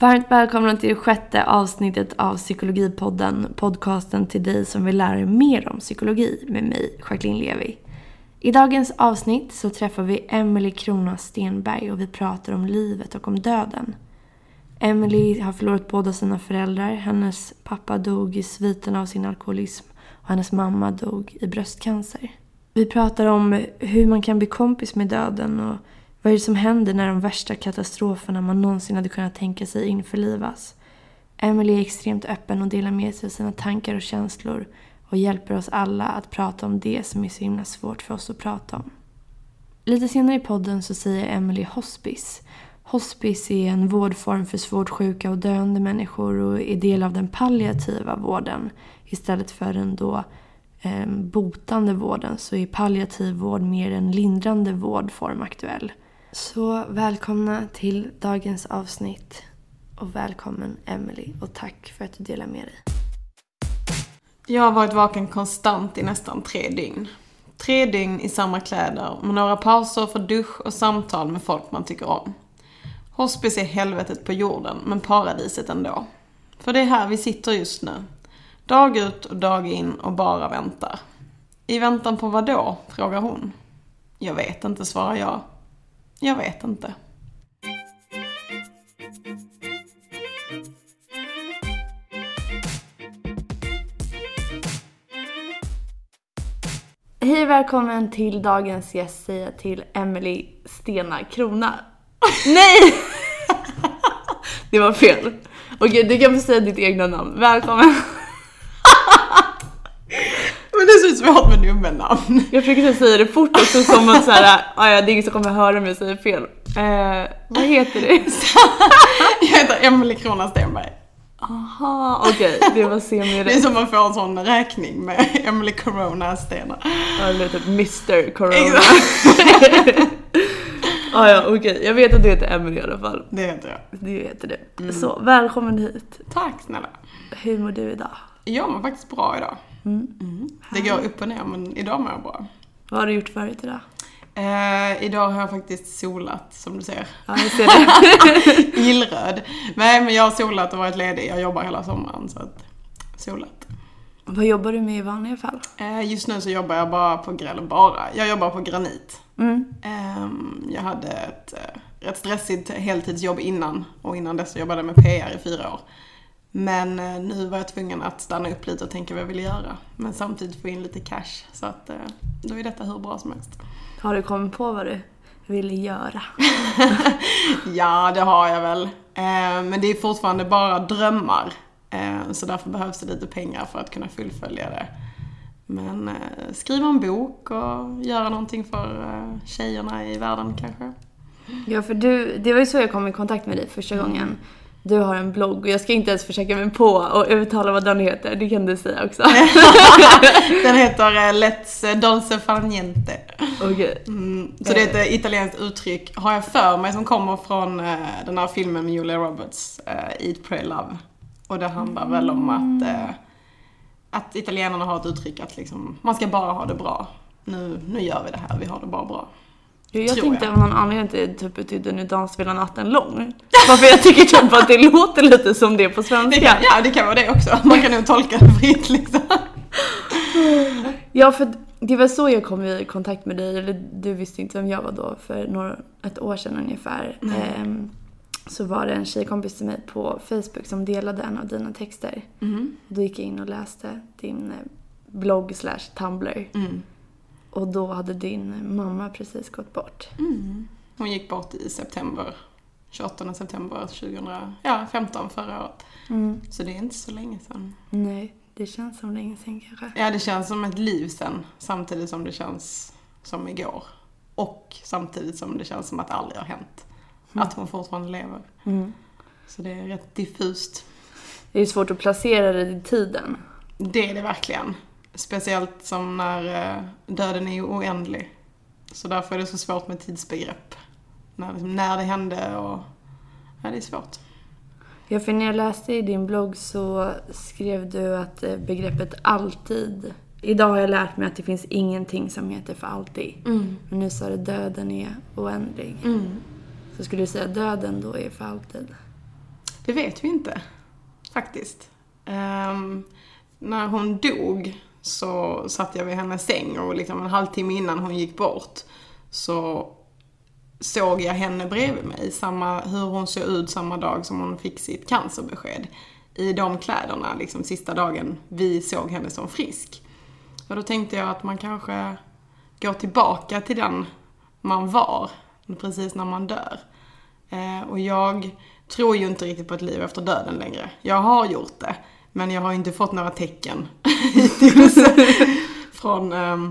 Varmt välkomna till det sjätte avsnittet av Psykologipodden, podcasten till dig som vill lära dig mer om psykologi med mig, Jacqueline Levi. I dagens avsnitt så träffar vi Emelie Krona Stenberg och vi pratar om livet och om döden. Emelie har förlorat båda sina föräldrar. Hennes pappa dog i sviterna av sin alkoholism och hennes mamma dog i bröstcancer. Vi pratar om hur man kan bli kompis med döden och vad är det som händer när de värsta katastroferna man någonsin hade kunnat tänka sig införlivas? Emily är extremt öppen och delar med sig av sina tankar och känslor och hjälper oss alla att prata om det som är så himla svårt för oss att prata om. Lite senare i podden så säger Emily hospice. Hospice är en vårdform för svårt sjuka och döende människor och är del av den palliativa vården. Istället för den då eh, botande vården så är palliativ vård mer en lindrande vårdform aktuell. Så välkomna till dagens avsnitt och välkommen Emily och tack för att du delar med dig. Jag har varit vaken konstant i nästan tre dygn. Tre dygn i samma kläder med några pauser för dusch och samtal med folk man tycker om. Hospice är helvetet på jorden, men paradiset ändå. För det är här vi sitter just nu. Dag ut och dag in och bara väntar. I väntan på vad då? frågar hon. Jag vet inte, svarar jag. Jag vet inte. Hej välkommen till dagens gäst säger jag till Emily Stena Krona. Nej! Det var fel. Okej, du kan få säga ditt egna namn. Välkommen. Men det är så svårt med dubbelnamn. Jag försöker säga det fort också som att såhär, "Ah, ja det är ingen som kommer höra mig säga fel. Eh, vad heter det? Jag heter Emelie Krona Stenberg. Aha, okej, det var Det är som man får en sån räkning med Emelie Corona Stenar. Eller typ Mr Corona. ah, ja, okej. Jag vet att du heter Emily i alla fall. Det heter jag. Du heter det. Så, välkommen hit. Tack snälla. Hur mår du idag? Jag mår faktiskt bra idag. Mm. Det går upp och ner men idag mår jag bra. Vad har du gjort förut idag? Eh, idag har jag faktiskt solat som du ser. Ja, jag ser det. Illröd. Nej men jag har solat och varit ledig. Jag jobbar hela sommaren så att solat. Vad jobbar du med i vanliga fall? Eh, just nu så jobbar jag bara på, eller bara, jag jobbar på Granit. Mm. Ehm, jag hade ett eh, rätt stressigt heltidsjobb innan och innan dess så jobbade jag med PR i fyra år. Men eh, nu var jag tvungen att stanna upp lite och tänka vad jag ville göra. Men samtidigt få in lite cash. Så att eh, då är detta hur bra som helst. Har du kommit på vad du ville göra? Ja, det har jag väl. Eh, men det är fortfarande bara drömmar. Så därför behövs det lite pengar för att kunna fullfölja det. Men skriva en bok och göra någonting för tjejerna i världen kanske. Ja, för du, det var ju så jag kom i kontakt med dig första gången. Du har en blogg och jag ska inte ens försöka mig på och uttala vad den heter. Det kan du säga också. Den heter eh, Let's Dolce Far Niente. Okej. Mm, så det är ett eh, italienskt uttryck, har jag för mig, som kommer från eh, den här filmen med Julia Roberts, eh, Eat, Pray, Love. Och det handlar väl om att, eh, att italienarna har ett uttryck att liksom, man ska bara ha det bra. Nu, nu gör vi det här, vi har det bara bra. Jag Tror tänkte jag. av någon anledning att det typ betydde nu dansar vi hela natten lång. Varför jag tycker typ att det låter lite som det på Det svenska. kan, ja, det kan vara det också. Man kan nog tolka det fritt liksom. Ja, för det var så jag kom i kontakt med dig. Eller du visste inte vem jag var då, för några, ett år sedan ungefär. Ehm, så var det en tjejkompis till mig på Facebook som delade en av dina texter. Då gick jag in och läste din eh, blogg slash Tumblr. Mm. Och då hade din mamma precis gått bort. Hon gick bort i september, 28 september 2015 förra året. Så det är inte så länge sedan. Nej, det känns som länge sedan kanske. Ja, det känns som ett liv sen, samtidigt som det känns som igår. Och samtidigt som det känns som att det aldrig har hänt. Att hon fortfarande lever. Mm. Så det är rätt diffust. Det är svårt att placera det i tiden. Det är det verkligen. Speciellt som när eh, döden är oändlig. Så därför är det så svårt med tidsbegrepp. När, liksom, när det hände och... Ja, det är svårt. Ja, för när jag läste i din blogg så skrev du att eh, begreppet alltid... Idag har jag lärt mig att det finns ingenting som heter för alltid. Men nu sa du döden är oändlig. Så skulle du säga att döden då är för alltid? Det vet vi inte, faktiskt. Ehm, när hon dog så satt jag vid hennes säng och liksom en halvtimme innan hon gick bort så såg jag henne bredvid mig, samma, hur hon såg ut samma dag som hon fick sitt cancerbesked. I de kläderna, liksom sista dagen vi såg henne som frisk. Och då tänkte jag att man kanske går tillbaka till den man var, precis när man dör. Eh, och jag tror ju inte riktigt på ett liv efter döden längre. Jag har gjort det, men jag har inte fått några tecken hittills från eh,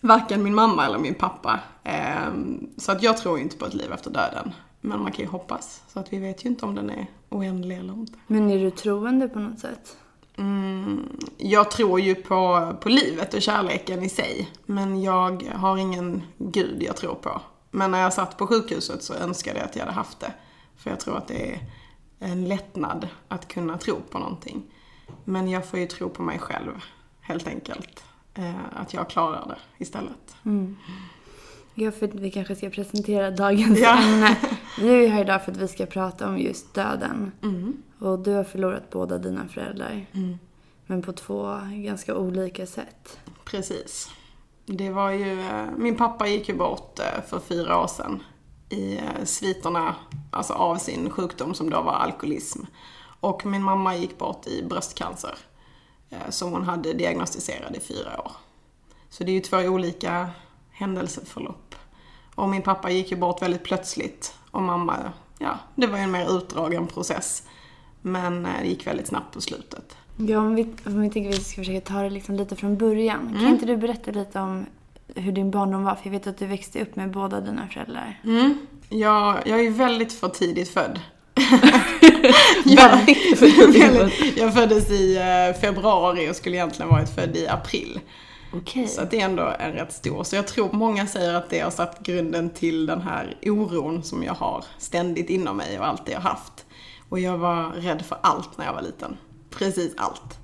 varken min mamma eller min pappa. Eh, så att jag tror inte på ett liv efter döden. Men man kan ju hoppas. Så att vi vet ju inte om den är oändlig eller inte. Men är du troende på något sätt? Mm, jag tror ju på, på livet och kärleken i sig. Men jag har ingen gud jag tror på. Men när jag satt på sjukhuset så önskade jag att jag hade haft det. För jag tror att det är en lättnad att kunna tro på någonting. Men jag får ju tro på mig själv, helt enkelt. Eh, att jag klarar det istället. Mm. Ja, för vi kanske ska presentera dagens Ja. ämne. Vi är ju här idag för att vi ska prata om just döden. Mm. Och du har förlorat båda dina föräldrar. Mm. Men på två ganska olika sätt. Precis. Det var ju, eh, min pappa gick ju bort eh, för fyra år sedan i sviterna alltså av sin sjukdom som då var alkoholism. Och min mamma gick bort i bröstcancer eh, som hon hade diagnostiserad i fyra år. Så det är ju två olika händelseförlopp. Och min pappa gick ju bort väldigt plötsligt och mamma, ja, det var ju en mer utdragen process. Men eh, det gick väldigt snabbt på slutet. Ja, om vi, om vi tänker att vi ska försöka ta det liksom lite från början. Kan Mm. inte du berätta lite om hur din barndom var? För jag vet att du växte upp med båda dina föräldrar. Mm. Jag, jag är väldigt för tidigt född. Jag föddes i eh, februari och skulle egentligen varit född i april. Okej. Så det är ändå en rätt stor. Så jag tror många säger att det har satt grunden till den här oron som jag har ständigt inom mig och alltid har haft. Och jag var rädd för allt när jag var liten. Precis allt.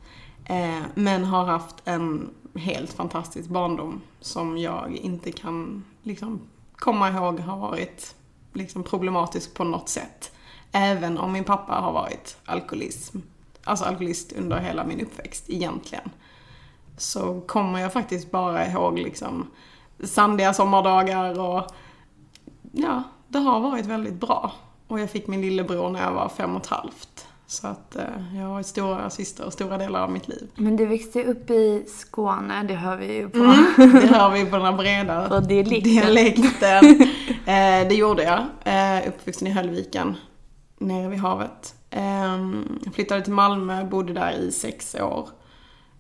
Eh, men har haft en helt fantastisk barndom som jag inte kan liksom komma ihåg har varit liksom problematisk på något sätt. Även om min pappa har varit alkoholism, alltså alkoholist under hela min uppväxt egentligen. Så kommer jag faktiskt bara ihåg liksom sandiga sommardagar och ja, det har varit väldigt bra. Och jag fick min lillebror när jag var fem och ett halvt. Så att eh, jag har varit stora syster stora delar av mitt liv. Men du växte upp i Skåne, det hör vi ju på. Mm, det hör vi på den här breda dialekten. dialekten. Eh, det gjorde jag. Eh, uppvuxen i Höllviken, nere vid havet. Ehm, jag flyttade till Malmö, bodde där i sex år.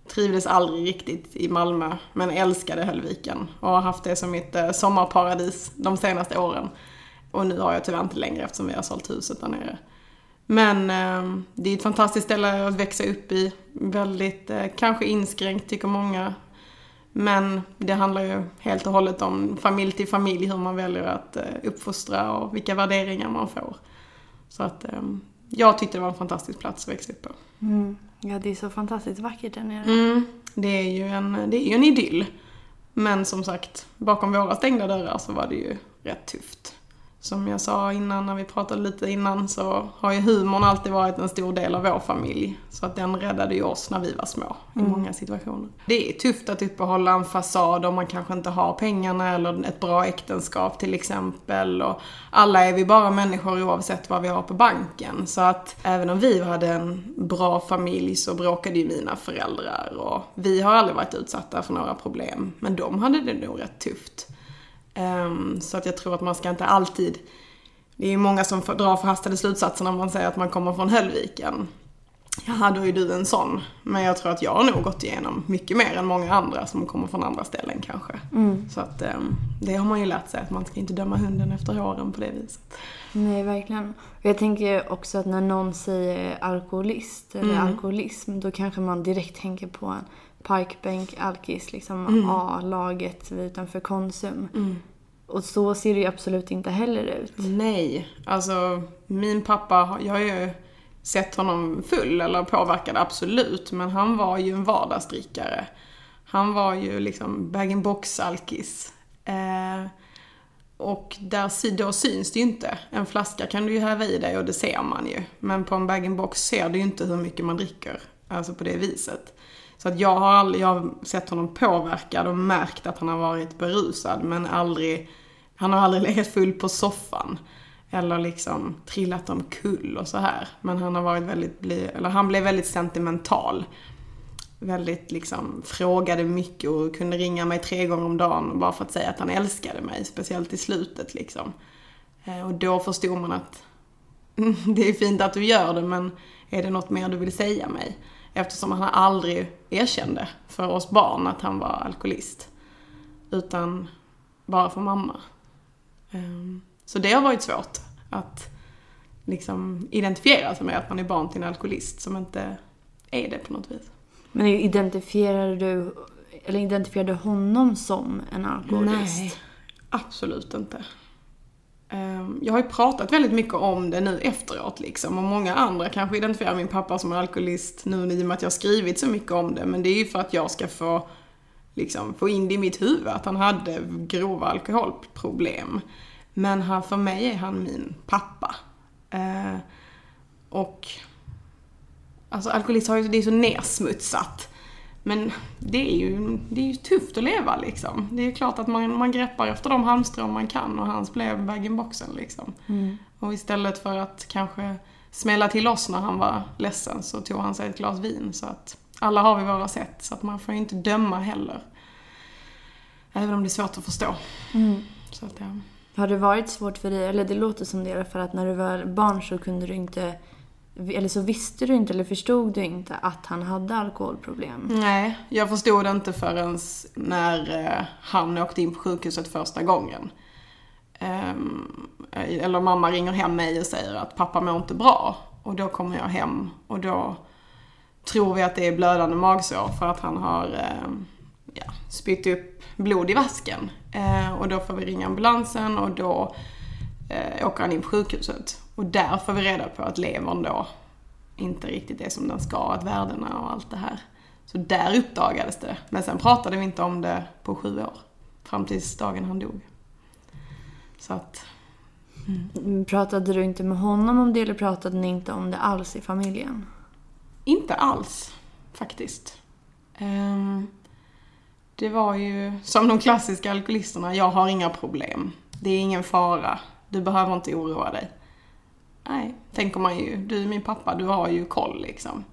Trivdes aldrig riktigt i Malmö, men älskade Höllviken. Och har haft det som mitt eh, sommarparadis de senaste åren. Och nu har jag tyvärr inte längre eftersom vi har sålt huset där nere. Men eh, det är ett fantastiskt ställe att växa upp i. Väldigt, eh, kanske inskränkt tycker många. Men det handlar ju helt och hållet om familj till familj, hur man väljer att eh, uppfostra och vilka värderingar man får. Så att eh, jag tyckte det var en fantastisk plats att växa upp på. Mm. Ja, det är så fantastiskt vackert där nere. Mm, det är ju en, det är ju en idyll. Men som sagt, bakom våra stängda dörrar så var det ju rätt tufft. Som jag sa innan, när vi pratade lite innan, så har ju humorn alltid varit en stor del av vår familj. Så att den räddade ju oss när vi var små i många situationer. Det är tufft att uppehålla en fasad om man kanske inte har pengarna eller ett bra äktenskap till exempel. Och alla är vi bara människor oavsett vad vi har på banken. Så att även om vi hade en bra familj så bråkade ju mina föräldrar. Och vi har aldrig varit utsatta för några problem. Men de hade det nog rätt tufft. Ehm, så att jag tror att man ska inte alltid... Det är ju många som drar förhastade slutsatser när man säger att man kommer från Höllviken. Ja, då är du en sån. Men jag tror att jag har nog gått igenom mycket mer än många andra som kommer från andra ställen kanske. Mm. Så att ehm, det har man ju lärt sig, att man ska inte döma hunden efter håren på det viset. Nej, verkligen. Jag tänker också att när någon säger alkoholist eller Mm. alkoholism, då kanske man direkt tänker på en parkbänk, alkis, liksom Mm. A-laget utanför Konsum. Och så ser det ju absolut inte heller ut. Nej, alltså min pappa, jag har ju sett honom full eller påverkad, absolut. Men han var ju en vardagsdrickare. Han var ju liksom bag-in-box-alkis. Eh, och där, då syns det ju inte. En flaska kan du ju häva i dig och det ser man ju. Men på en bag-in-box ser du ju inte hur mycket man dricker. Alltså på det viset. Så att jag har aldrig, jag har sett honom påverkad och märkt att han har varit berusad men aldrig, han har aldrig legat full på soffan. Eller liksom trillat omkull och så här. Men han har varit väldigt, eller han blev väldigt sentimental. Väldigt liksom, frågade mycket och kunde ringa mig tre gånger om dagen bara för att säga att han älskade mig. Speciellt i slutet liksom. Eh, och då förstod man att det är fint att du gör det men är det något mer du vill säga mig? Eftersom han aldrig erkände för oss barn att han var alkoholist. Utan bara för mamma. Ehm. Så det har varit svårt att liksom identifiera sig med att man är barn till en alkoholist som inte är det på något vis. Men identifierar du, eller identifierar du honom som en alkoholist? Nej, absolut inte. Ehm, jag har ju pratat väldigt mycket om det nu efteråt liksom och många andra kanske identifierar min pappa som en alkoholist nu i och med att jag har skrivit så mycket om det. Men det är ju för att jag ska få, liksom, få in det i mitt huvud att han hade grova alkoholproblem. Men han, för mig är han min pappa. Eh, och alltså alkoholist har ju, det är så nersmutsat. Men det är ju, det är ju tufft att leva liksom. Det är klart att man, man greppar efter de halmstrån man kan och hans blev bag-in-boxen liksom. Mm. Och istället för att kanske smälla till oss när han var ledsen så tog han sig ett glas vin. Så att alla har vi våra sätt så att man får ju inte döma heller. Även om det är svårt att förstå. Mm. Så att, ja. Har det varit svårt för dig, eller det låter som det i alla fall, att när du var barn så kunde du inte eller så visste du inte eller förstod du inte att han hade alkoholproblem? Nej, jag förstod det inte förrän när eh, han åkte in på sjukhuset första gången. Ehm, eh, eller mamma ringer hem mig och säger att pappa mår inte bra. Och då kommer jag hem och då tror vi att det är blödande magsår för att han har eh, ja, spytt upp blod i vasken. Ehm, och då får vi ringa ambulansen och då eh, åker han in på sjukhuset. Och där får vi reda på att levern då inte riktigt är som den ska, att värdena och allt det här. Så där uppdagades det. Men sen pratade vi inte om det på sju år. Fram tills dagen han dog. Så att... Mm. Pratade du inte med honom om det eller pratade ni inte om det alls i familjen? Inte alls, faktiskt. Um, det var ju som de klassiska alkoholisterna, jag har inga problem. Det är ingen fara. Du behöver inte oroa dig. Nej, tänker man ju. Du är min pappa, du har ju koll liksom.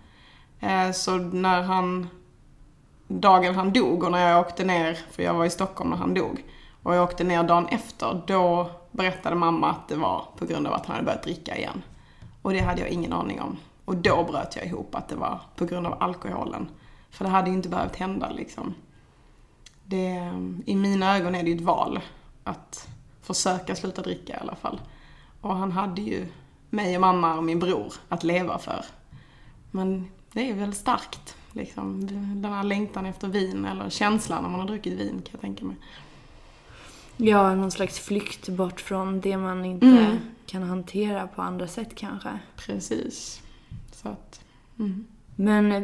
Eh, så när han, dagen han dog och när jag åkte ner, för jag var i Stockholm när han dog, och jag åkte ner dagen efter, då berättade mamma att det var på grund av att han hade börjat dricka igen. Och det hade jag ingen aning om. Och då bröt jag ihop att det var på grund av alkoholen. För det hade ju inte behövt hända liksom. Det, I mina ögon är det ju ett val att försöka sluta dricka i alla fall. Och han hade ju mig och mamma och min bror att leva för. Men det är väl starkt, liksom. Den här längtan efter vin, eller känslan när man har druckit vin, kan jag tänka mig. Ja, någon slags flykt bort från det man inte mm. kan hantera på andra sätt kanske. Precis. Så att, mm. Men eh,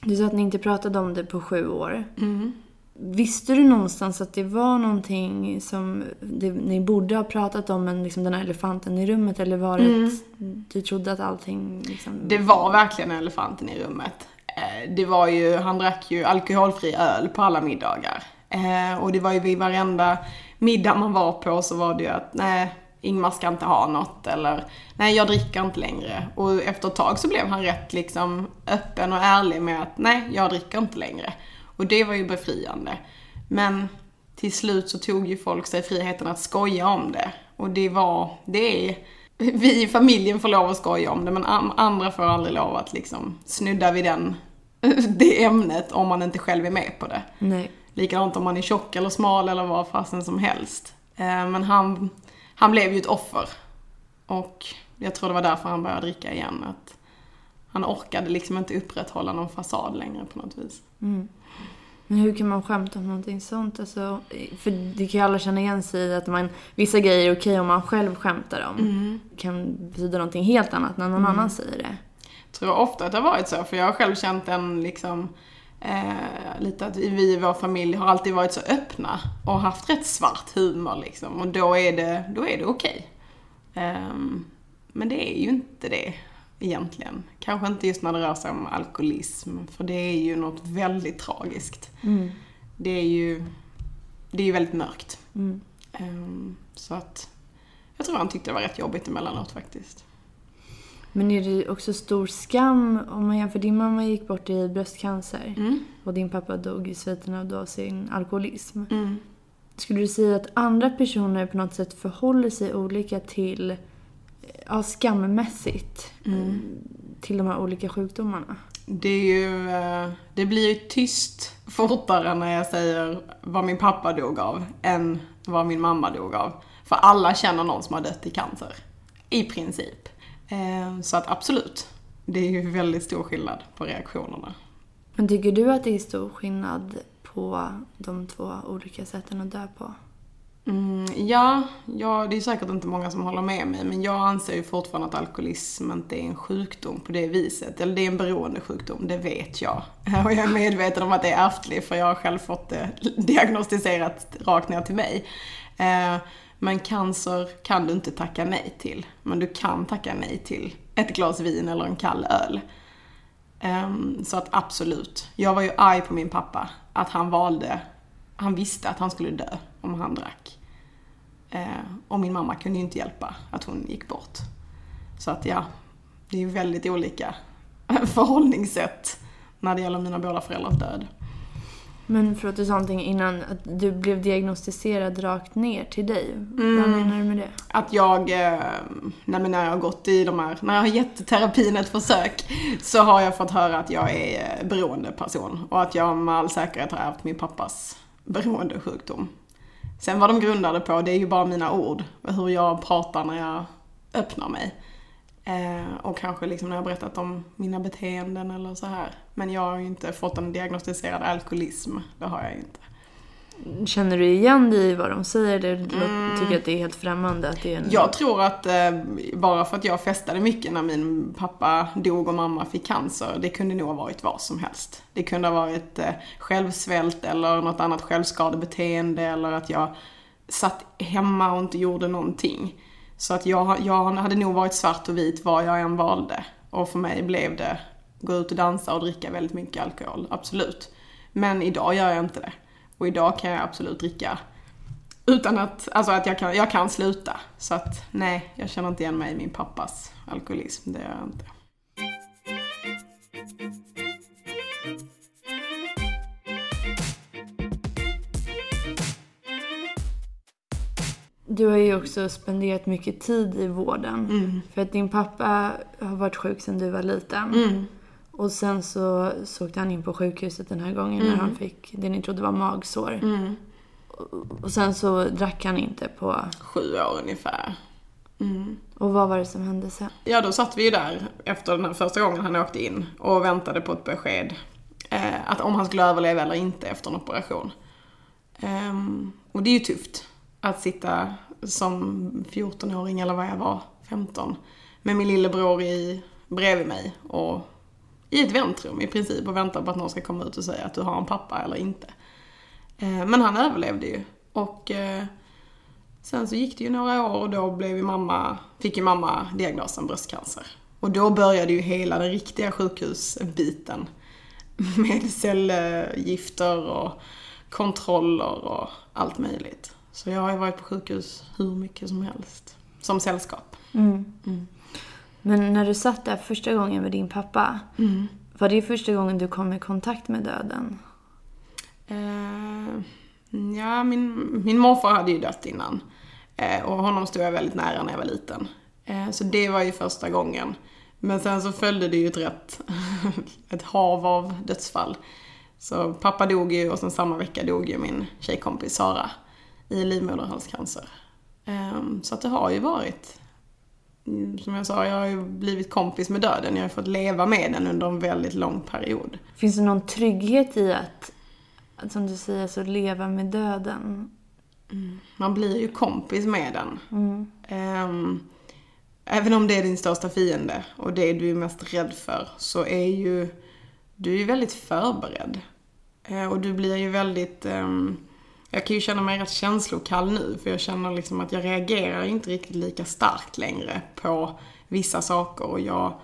du sa att ni inte pratade om det på sju år. Mm. Visste du någonstans att det var någonting som det, ni borde ha pratat om, men liksom den här elefanten i rummet? Eller var det mm. du trodde att allting liksom... Det var verkligen elefanten i rummet. Eh, det var ju, han drack ju alkoholfri öl på alla middagar. Eh, och det var ju vid varenda middag man var på så var det ju att nej, Ingmar ska inte ha något eller nej, jag dricker inte längre. Och efter ett tag så blev han rätt liksom öppen och ärlig med att nej, jag dricker inte längre. Och det var ju befriande. Men till slut så tog ju folk sig friheten att skoja om det. Och det var, det är, vi i familjen får lov att skoja om det men andra får aldrig lov att liksom snudda vid den, det ämnet om man inte själv är med på det. Nej. Likadant om man är tjock eller smal eller vad fasen som helst. Eh, men han, han blev ju ett offer. Och jag tror det var därför han började dricka igen. Att han orkade liksom inte upprätthålla någon fasad längre på något vis. Mm. Men hur kan man skämta om någonting sånt? Alltså, för det kan ju alla känna igen sig i att man, vissa grejer är okej om man själv skämtar om. Mm. kan betyda någonting helt annat när någon mm. annan säger det. Jag tror ofta att det har varit så, för jag har själv känt en liksom Eh, lite att vi i vår familj har alltid varit så öppna och haft rätt svart humor liksom. Och då är det, då är det okej. Eh, men det är ju inte det egentligen. Kanske inte just när det rör sig om alkoholism, för det är ju något väldigt tragiskt. Mm. Det är ju, det är ju väldigt mörkt. Mm. Eh, så att jag tror han tyckte det var rätt jobbigt emellanåt faktiskt. Men är det också stor skam om man jämför din mamma gick bort i bröstcancer Mm. och din pappa dog i sviterna av sin alkoholism. Mm. Skulle du säga att andra personer på något sätt förhåller sig olika till, ja, skammässigt Mm. till de här olika sjukdomarna? Det är ju, eh, det blir ju tyst fortare när jag säger vad min pappa dog av än vad min mamma dog av. För alla känner någon som har dött i cancer. I princip. Eh, Så att absolut, det är ju väldigt stor skillnad på reaktionerna. Men tycker du att det är stor skillnad på de två olika sätten att dö på? Mm, ja, ja, det är säkert inte många som håller med mig, men jag anser ju fortfarande att alkoholism inte är en sjukdom på det viset. Eller det är en beroendesjukdom, det vet jag. Och jag är medveten om att det är ärftligt, för jag har själv fått det diagnostiserat rakt ner till mig. Eh, men cancer kan du inte tacka nej till. Men du kan tacka nej till ett glas vin eller en kall öl. Ehm, så att absolut. Jag var ju arg på min pappa att han valde, han visste att han skulle dö om han drack. Eh, Och min mamma kunde ju inte hjälpa att hon gick bort. Så att ja, det är ju väldigt olika förhållningssätt när det gäller mina båda föräldrars död. Men för att du sa någonting innan, att du blev diagnostiserad rakt ner till dig. Vad Mm. menar du med det? Att jag, eh, nej men när jag har gått i de här, när jag har gett terapin ett försök, så har jag fått höra att jag är eh, beroende person och att jag med all säkerhet har ärvt min pappas beroendesjukdom. Sen vad de grundade på, det är ju bara mina ord, hur jag pratar när jag öppnar mig. Eh, och kanske liksom när jag har berättat om mina beteenden eller så här. Men jag har ju inte fått en diagnostiserad alkoholism, det har jag ju inte. Känner du igen dig i vad de säger? Eller Mm. tycker att det är helt främmande? Att det är en... Jag tror att eh, bara för att jag festade mycket när min pappa dog och mamma fick cancer, det kunde nog ha varit vad som helst. Det kunde ha varit eh, självsvält eller något annat självskadebeteende eller att jag satt hemma och inte gjorde någonting. Så att jag, jag hade nog varit svart och vit vad jag än valde. Och för mig blev det gå ut och dansa och dricka väldigt mycket alkohol, absolut. Men idag gör jag inte det. Och idag kan jag absolut dricka utan att, alltså att jag kan, jag kan sluta. Så att nej, jag känner inte igen mig i min pappas alkoholism, det gör jag inte. Du har ju också spenderat mycket tid i vården. Mm. För att din pappa har varit sjuk sedan du var liten. Mm. Och sen så såg han in på sjukhuset den här gången när han fick det ni trodde var magsår. Mm. Och sen så drack han inte på... Sju år ungefär. Mm. Och vad var det som hände sen? Ja, då satt vi ju där efter den här första gången han åkte in och väntade på ett besked. Eh, att om han skulle överleva eller inte efter en operation. Ehm, och det är ju tufft att sitta som 14-åring eller vad jag var, 15, med min lillebror i, bredvid mig och i ett väntrum i princip och vänta på att någon ska komma ut och säga att du har en pappa eller inte. Eh, men han överlevde ju. Och eh, Sen så gick det ju några år och då blev ju mamma, fick ju mamma diagnosen bröstcancer. Och då började ju hela den riktiga sjukhusbiten. Med cellgifter och kontroller och allt möjligt. Så jag har ju varit på sjukhus hur mycket som helst. Som sällskap. Mm. Mm. Men när du satt där första gången med din pappa, var det första gången du kom i kontakt med döden? Eh, ja, min, min morfar hade ju dött innan. Eh, och honom stod jag väldigt nära när jag var liten. Eh, så det var ju första gången. Men sen så följde det ju ett rätt, ett hav av dödsfall. Så pappa dog ju och sen samma vecka dog ju min tjejkompis Sara i livmoderhalscancer. Eh, så att det har ju varit, mm, som jag sa, jag har ju blivit kompis med döden. Jag har fått leva med den under en väldigt lång period. Finns det någon trygghet i att, att som du säger, så leva med döden? Man blir ju kompis med den. Mm. Ehm, även om det är din största fiende och det du är mest rädd för så är ju du är väldigt förberedd Eh, och du blir ju väldigt... ehm, jag kan ju känna mig rätt känslokall nu för jag känner liksom att jag reagerar inte riktigt lika starkt längre på vissa saker och jag,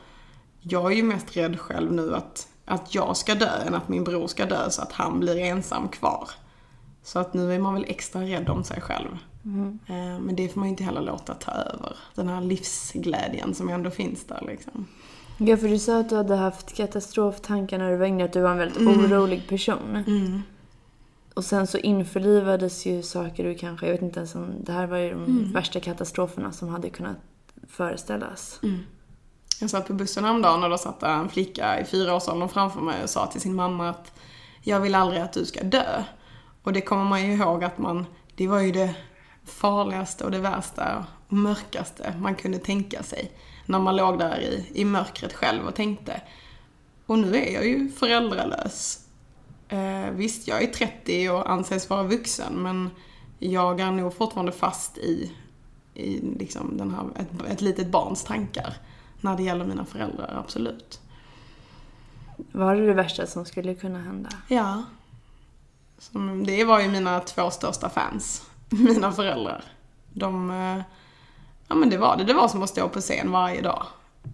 jag är ju mest rädd själv nu att, att jag ska dö än att min bror ska dö så att han blir ensam kvar. Så att nu är man väl extra rädd om sig själv. Eh, Men det får man ju inte heller låta ta över. Den här livsglädjen som ändå finns där liksom. Ja, för du sa att du hade haft katastroftankar när du var yngre, att du var en väldigt orolig person. Och sen så införlivades ju saker du kanske, jag vet inte ens om, det här var ju de värsta katastroferna som hade kunnat föreställas. Jag satt på bussen häromdagen och då satt en flicka i fyraårsåldern framför mig och sa till sin mamma att jag vill aldrig att du ska dö. Och det kommer man ju ihåg att man, det var ju det farligaste och det värsta och mörkaste man kunde tänka sig. När man låg där i, i mörkret själv och tänkte. Och nu är jag ju föräldralös. Eh, visst, jag är 30 och anses vara vuxen men jag är nog fortfarande fast i, i liksom den här, ett, ett litet barns tankar. När det gäller mina föräldrar, absolut. Var det det värsta som skulle kunna hända? Ja. Som, det var ju mina två största fans. Mina föräldrar. De... eh, Ja men det var det. Det var som att stå på scen varje dag.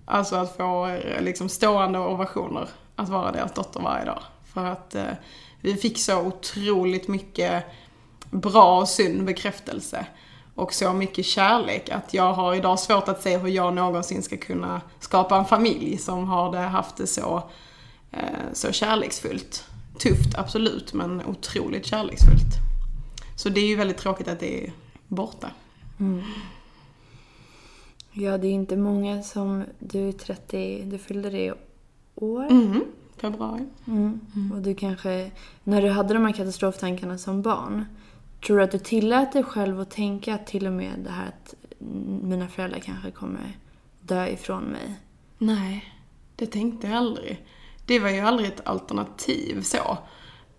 Alltså att få eh, liksom stående ovationer. Att vara deras dotter varje dag. För att eh, vi fick så otroligt mycket bra och sund bekräftelse. Och så mycket kärlek att jag har idag svårt att se hur jag någonsin ska kunna skapa en familj som har det, haft det så, eh, så kärleksfullt. Tufft, absolut, men otroligt kärleksfullt. Så det är ju väldigt tråkigt att det är borta. Ja, det är inte många som... Du är 30, du fyllde det i år. Mm, februari. Mm. Och du kanske, när du hade de här katastroftankarna som barn, tror du att du tillät dig själv att tänka till och med det här att mina föräldrar kanske kommer dö ifrån mig? Nej, det tänkte jag aldrig. Det var ju aldrig ett alternativ så.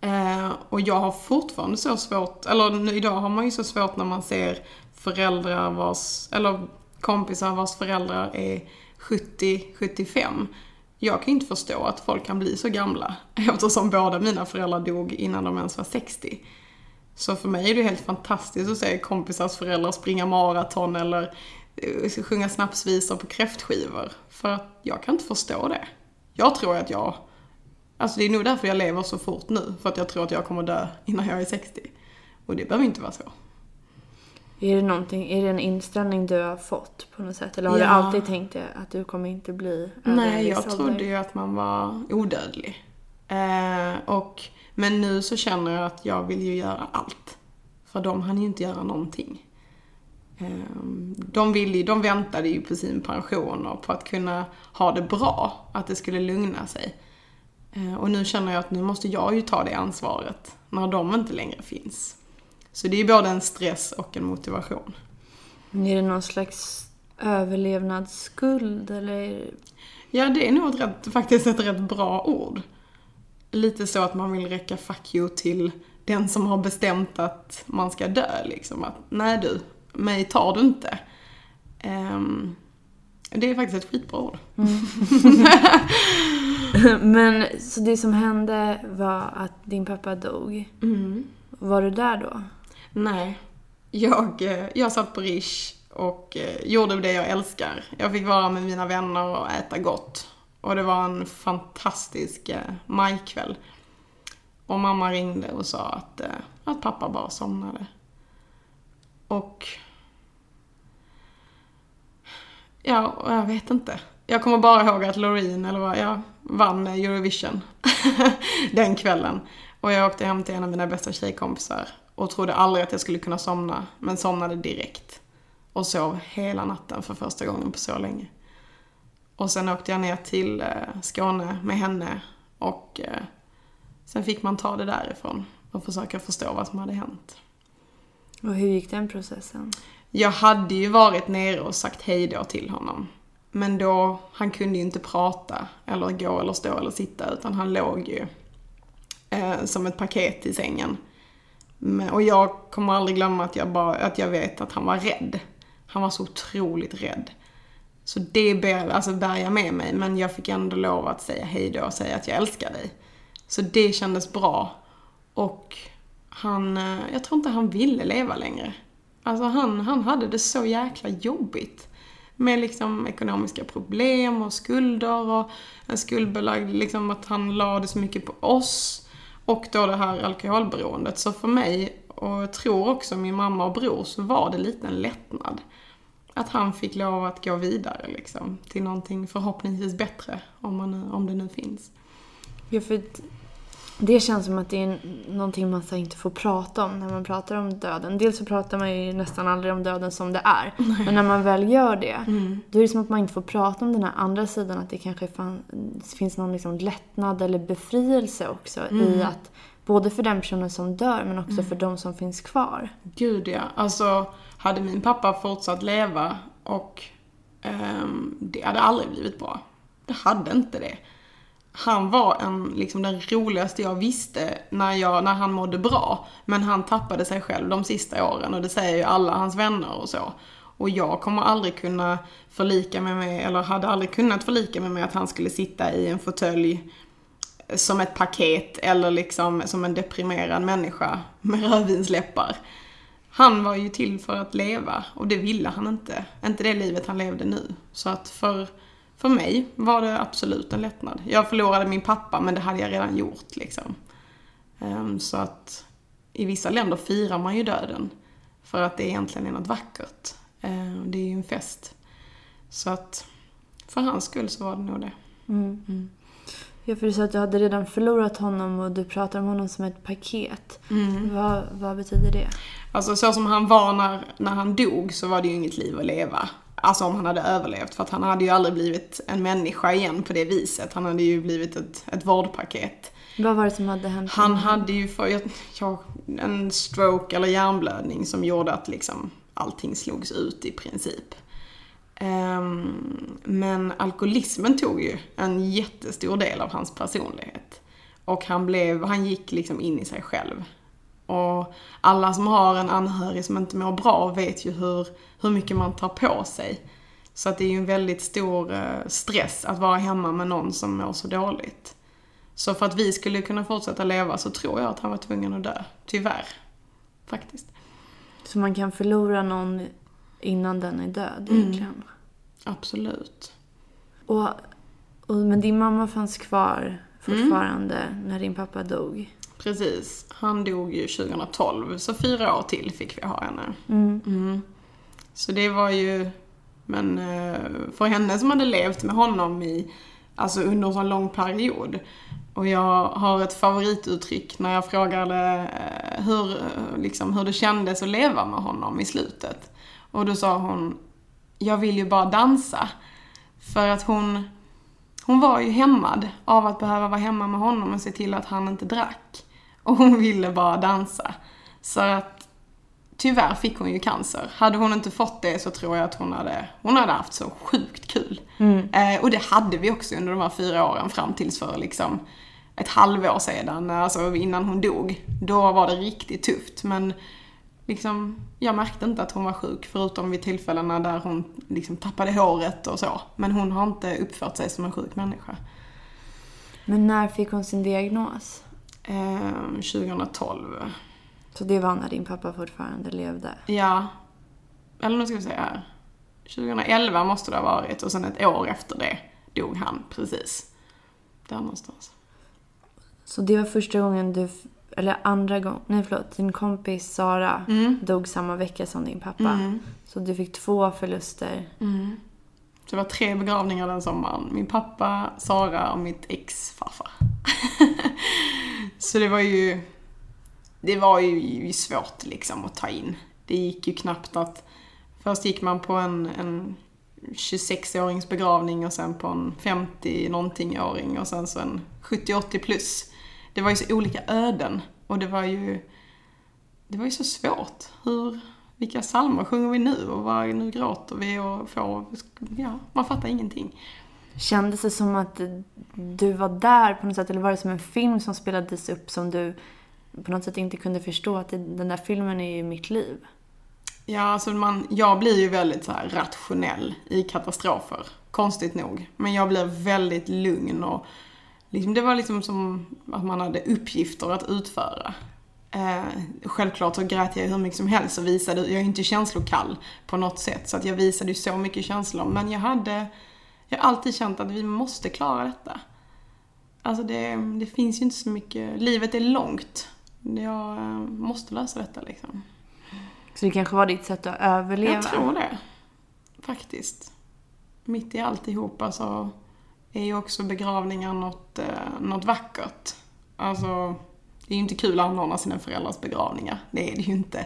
Eh, och jag har fortfarande så svårt, eller idag har man ju så svårt när man ser föräldrar vars, eller kompisar vars föräldrar är 70-75. Jag kan ju inte förstå att folk kan bli så gamla eftersom båda mina föräldrar dog innan de ens var 60. Så för mig är det helt fantastiskt att se kompisars föräldrar springa maraton eller eh, sjunga snapsvisor på kräftskivor. För att jag kan inte förstå det. Jag tror att jag, alltså det är nog därför jag lever så fort nu. För att jag tror att jag kommer dö innan jag är 60. Och det behöver inte vara så. Är det, någonting, är det en inställning du har fått på något sätt? Eller har du Ja. alltid tänkt det, att du kommer inte bli Nej, jag ålder? trodde ju att man var odödlig. Eh, och, men nu så känner jag att jag vill ju göra allt. För de hann ju inte göra någonting. Eh, de, ville, ju- de väntade ju på sin pension och på att kunna ha det bra, att det skulle lugna sig. Eh, och nu känner jag att nu måste jag ju ta det ansvaret när de inte längre finns. Så det är både en stress och en motivation. Men Är det någon slags överlevnadsskuld eller? Ja, det är nog ett rätt, faktiskt ett rätt bra ord. Lite så att man vill räcka fuck you till den som har bestämt att man ska dö liksom. Att nej du, mig tar du inte. Ehm, det är faktiskt ett skitbra ord. Men så det som hände var att din pappa dog. Var du där då? Nej. Jag, eh, jag satt på Rish och eh, gjorde det jag älskar. Jag fick vara med mina vänner och äta gott. Och det var en fantastisk eh, majkväll. Och mamma ringde och sa att, att pappa bara somnade. Och... Ja, och jag vet inte. Jag kommer bara ihåg att Loreen, eller vad, jag vann Eurovision den kvällen. Och jag åkte hem till en av mina bästa tjejkompisar och trodde aldrig att jag skulle kunna somna, men somnade direkt. Och sov hela natten för första gången på så länge. Och sen åkte jag ner till eh, Skåne med henne och eh, sen fick man ta det därifrån och försöka förstå vad som hade hänt. Och hur gick den processen? Jag hade ju varit nere och sagt hej då till honom. Men då, han kunde ju inte prata eller gå eller stå eller sitta utan han låg ju eh, som ett paket i sängen. Men, och jag kommer aldrig glömma att jag, bara, att jag vet att han var rädd. Han var så otroligt rädd. Så det bär, alltså bär jag med mig, men jag fick ändå lov att säga hej då och säga att jag älskar dig. Så det kändes bra. Och han, eh, jag tror inte han ville leva längre. Alltså han, han hade det så jäkla jobbigt. Med liksom ekonomiska problem och skulder och en skuldbelagd, liksom att han lade så mycket på oss. Och då det här alkoholberoendet. Så för mig, och jag tror också min mamma och bror, så var det lite en lättnad. Att han fick lov att gå vidare liksom, till någonting förhoppningsvis bättre, om, man, om det nu finns. Ja, för det känns som att det är någonting man så inte får prata om när man pratar om döden. Dels så pratar man ju nästan aldrig om döden som det är. Nej. Men när man väl gör det, mm. då är det som att man inte får prata om den här andra sidan. Att det kanske fan, finns någon liksom lättnad eller befrielse också mm. i att Både för den personen som dör men också mm. för de som finns kvar. Gud ja. Alltså, hade min pappa fortsatt leva och um, det hade aldrig blivit bra. Det hade inte det han var en, liksom den roligaste jag visste när, jag, när han mådde bra. Men han tappade sig själv de sista åren och det säger ju alla hans vänner och så. Och jag kommer aldrig kunna förlika mig med, eller hade aldrig kunnat förlika mig med att han skulle sitta i en fåtölj eh, som ett paket eller liksom som en deprimerad människa med rödvinsläppar. Han var ju till för att leva och det ville han inte. Inte det livet han levde nu. Så att för för mig var det absolut en lättnad. Jag förlorade min pappa, men det hade jag redan gjort liksom. Um, så att i vissa länder firar man ju döden. För att det egentligen är något vackert. Um, det är ju en fest. Så att för hans skull så var det nog det. Mm. Mm. Ja, för du sa att du hade redan förlorat honom och du pratar om honom som ett paket. Mm. Vad, vad betyder det? Alltså så som han var när, när han dog så var det ju inget liv att leva. Alltså om han hade överlevt, för att han hade ju aldrig blivit en människa igen på det viset. Han hade ju blivit ett, ett vårdpaket. Vad var det som hade hänt? Han hade ju för, ja, en stroke eller hjärnblödning som gjorde att liksom allting slogs ut i princip. Um, men alkoholismen tog ju en jättestor del av hans personlighet. Och han blev, han gick liksom in i sig själv. Och alla som har en anhörig som inte mår bra vet ju hur, hur mycket man tar på sig. Så att det är ju en väldigt stor eh, stress att vara hemma med någon som mår så dåligt. Så för att vi skulle kunna fortsätta leva så tror jag att han var tvungen att dö. Tyvärr. Faktiskt. Så man kan förlora någon innan den är död mm. egentligen? Mm. Absolut. Och, och, men din mamma fanns kvar fortfarande mm. när din pappa dog? Precis. Han dog ju 2012, så fyra år till fick vi ha henne. Mm. Mm. Så det var ju, men eh, för henne som hade levt med honom i, alltså under en så lång period. Och jag har ett favorituttryck när jag frågade eh, hur, eh, liksom, hur det kändes att leva med honom i slutet. Och då sa hon, jag vill ju bara dansa. För att hon, hon var ju hämmad av att behöva vara hemma med honom och se till att han inte drack. Och hon ville bara dansa. Så att tyvärr fick hon ju cancer. Hade hon inte fått det så tror jag att hon hade, hon hade haft så sjukt kul. Mm. Eh, och det hade vi också under de här fyra åren fram tills för liksom ett halvår sedan, alltså innan hon dog. Då var det riktigt tufft men liksom, jag märkte inte att hon var sjuk förutom vid tillfällena där hon liksom tappade håret och så. Men hon har inte uppfört sig som en sjuk människa. Men när fick hon sin diagnos? Eh, 2012. Så det var när din pappa fortfarande levde? Ja. Eller nu ska vi se här. 2011 måste det ha varit och sen ett år efter det dog han precis. Där någonstans. Så det var första gången du, eller andra gången, nej förlåt, din kompis Sara mm. dog samma vecka som din pappa. Mm. Så du fick två förluster. Mm. Så det var tre begravningar den sommaren. Min pappa, Sara och mitt ex farfar. Så det var ju, det var ju svårt liksom att ta in. Det gick ju knappt att, först gick man på en, en 26-årings begravning och sen på en 50-någonting-åring och sen så en 70-80 plus. Det var ju så olika öden och det var ju, det var ju så svårt. Hur, vilka psalmer sjunger vi nu och vad, nu gråter vi och får, ja, man fattar ingenting. Kändes det som att du var där på något sätt eller var det som en film som spelades upp som du på något sätt inte kunde förstå att den där filmen är ju mitt liv? Ja, alltså man, jag blir ju väldigt så rationell i katastrofer. Konstigt nog. Men jag blir väldigt lugn och liksom, det var liksom som att man hade uppgifter att utföra. Eh, självklart så grät jag hur mycket som helst och visade, jag är inte känslokall på något sätt, så att jag visade ju så mycket känslor. Men jag hade, jag har alltid känt att vi måste klara detta. Alltså det, det finns ju inte så mycket, livet är långt. Jag eh, måste lösa detta liksom. Så det kanske var ditt sätt att överleva? Jag tror det. Faktiskt. Mitt i alltihopa så är ju också begravningar något, eh, något vackert. Alltså, det är ju inte kul att anordna sina föräldrars begravningar. Det är det ju inte.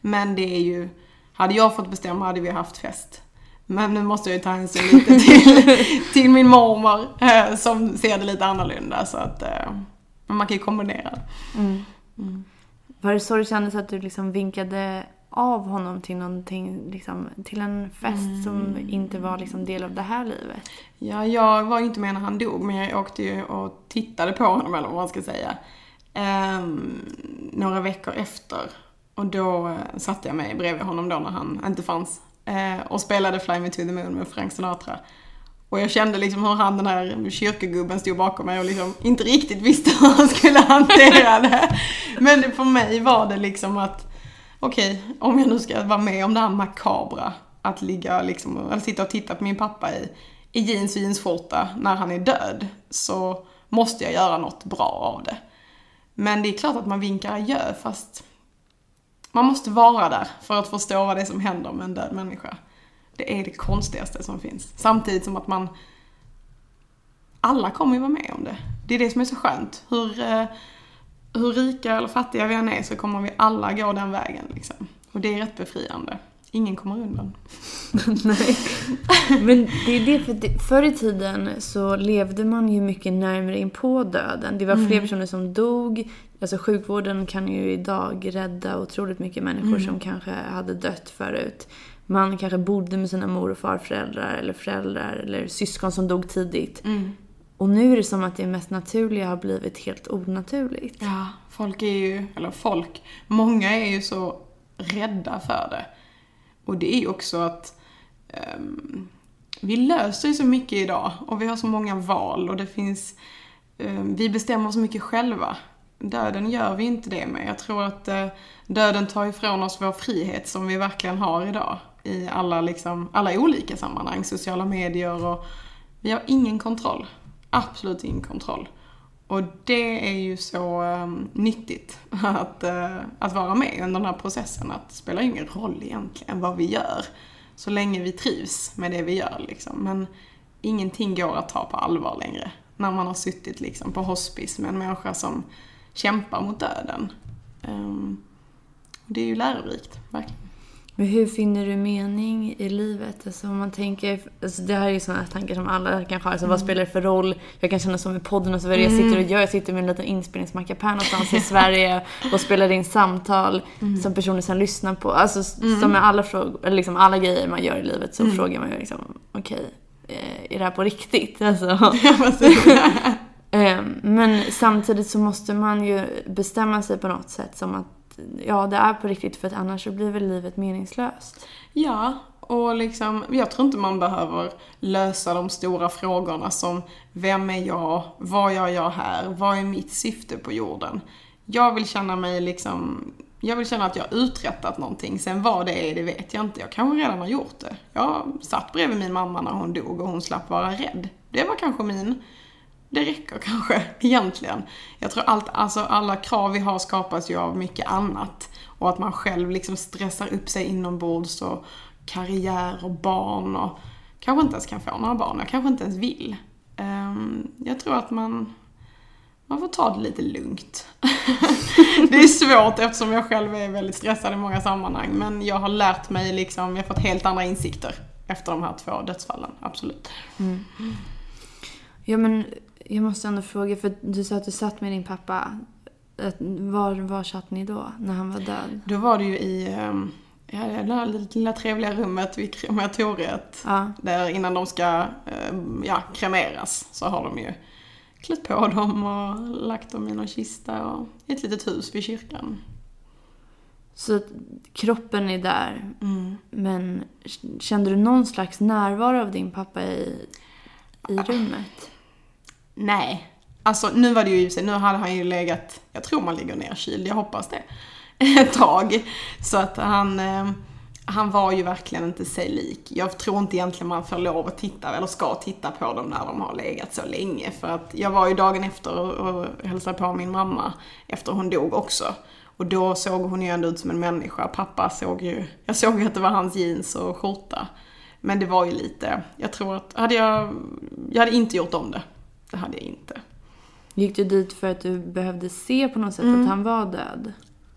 Men det är ju, hade jag fått bestämma hade vi haft fest. Men nu måste jag ju ta hänsyn lite till, till min mormor eh, som ser det lite annorlunda. Så att eh, man kan ju kombinera. Mm. Mm. Var det så du kände så att du liksom vinkade av honom till någonting, liksom, till en fest mm. som inte var liksom del av det här livet? Ja, jag var ju inte med när han dog, men jag åkte ju och tittade på honom, eller vad man ska säga, eh, några veckor efter. Och då eh, satte jag mig bredvid honom då när han inte fanns eh, och spelade Fly Me To The Moon med Frank Sinatra. Och jag kände liksom hur han, den här kyrkogubben, stod bakom mig och liksom inte riktigt visste hur han skulle hantera det. Men för mig var det liksom att okej, okay, om jag nu ska vara med om det här makabra, att ligga liksom, eller sitta och titta på min pappa i, i jeans och jeansskjorta när han är död, så måste jag göra något bra av det. Men det är klart att man vinkar adjö, fast man måste vara där för att förstå vad det är som händer med en död människa. Det är det konstigaste som finns. Samtidigt som att man... Alla kommer ju vara med om det. Det är det som är så skönt. Hur, eh, hur rika eller fattiga vi än är så kommer vi alla gå den vägen liksom. Och det är rätt befriande. Ingen kommer undan. Nej. Men det är det, för det, förr i tiden så levde man ju mycket närmare in på döden. Det var fler mm. personer som dog. Alltså sjukvården kan ju idag rädda otroligt mycket människor mm. som kanske hade dött förut. Man kanske bodde med sina mor och farföräldrar eller föräldrar eller syskon som dog tidigt. Mm. Och nu är det som att det mest naturliga har blivit helt onaturligt. Ja, folk är ju, eller folk, många är ju så rädda för det. Och det är ju också att um, vi löser ju så mycket idag och vi har så många val och det finns, um, vi bestämmer så mycket själva. Döden gör vi inte det med. Jag tror att eh, döden tar ifrån oss vår frihet som vi verkligen har idag i alla, liksom, alla olika sammanhang, sociala medier och vi har ingen kontroll absolut ingen kontroll. Och det är ju så um, nyttigt att, uh, att vara med under den här processen. Att det spelar ingen roll egentligen vad vi gör. Så länge vi trivs med det vi gör liksom. Men ingenting går att ta på allvar längre. När man har suttit liksom på hospice med en människa som kämpar mot döden. Um, det är ju lärorikt, verkligen. Men hur finner du mening i livet? Alltså om man tänker, alltså det här är ju sådana tankar som alla kanske har. Alltså mm. Vad spelar det för roll? Jag kan känna som i podden och så vidare. Mm. Jag sitter och gör, jag sitter med en liten inspelningsmackapär någonstans i Sverige och spelar in samtal mm. som personer sen lyssnar på. Alltså mm. som med alla frågor, eller liksom alla grejer man gör i livet så mm. frågar man ju liksom, okej, okay, eh, är det här på riktigt? Alltså. Ehm, men samtidigt så måste man ju bestämma sig på något sätt som att ja, det är på riktigt för att annars så blir väl livet meningslöst. Ja, och liksom, jag tror inte man behöver lösa de stora frågorna som vem är jag, vad gör jag här, vad är mitt syfte på jorden? Jag vill känna mig liksom, jag vill känna att jag har uträttat någonting. Sen vad det är, det vet jag inte. Jag kanske redan har gjort det. Jag satt bredvid min mamma när hon dog och hon slapp vara rädd. Det var kanske min det räcker kanske egentligen. Jag tror allt, alltså alla krav vi har skapas ju av mycket annat. Och att man själv liksom stressar upp sig inombords och karriär och barn och kanske inte ens kan få några barn. Jag kanske inte ens vill. Um, jag tror att man, man får ta det lite lugnt. det är svårt eftersom jag själv är väldigt stressad i många sammanhang. Men jag har lärt mig liksom, jag har fått helt andra insikter efter de här två dödsfallen. Absolut. Mm. Ja men jag måste ändå fråga, för du sa att du satt med din pappa. Var, var satt ni då, när han var död? Då var det ju i ehm, ja, det där lilla trevliga rummet vid krematoriet. Ja. Där innan de ska ehm, ja, kremeras så har de ju klätt på dem och lagt dem i någon kista och i ett litet hus vid kyrkan. Så kroppen är där, mm. men kände du någon slags närvaro av din pappa i, i rummet? Nej, Alltså nu var det ju i sig, nu hade han ju legat, jag tror man ligger nerkyld, jag hoppas det, ett tag. Så att han, eh, han var ju verkligen inte sig lik. Jag tror inte egentligen man får lov att titta, eller ska titta på dem när de har legat så länge. För att jag var ju dagen efter och, och hälsade på min mamma efter hon dog också. Och då såg hon ju ändå ut som en människa. Pappa såg ju, jag såg ju att det var hans jeans och skjorta. Men det var ju lite, jag tror att, hade jag, jag hade inte gjort om det. Det hade jag inte. Gick du dit för att du behövde se på något sätt Mm. att han var död?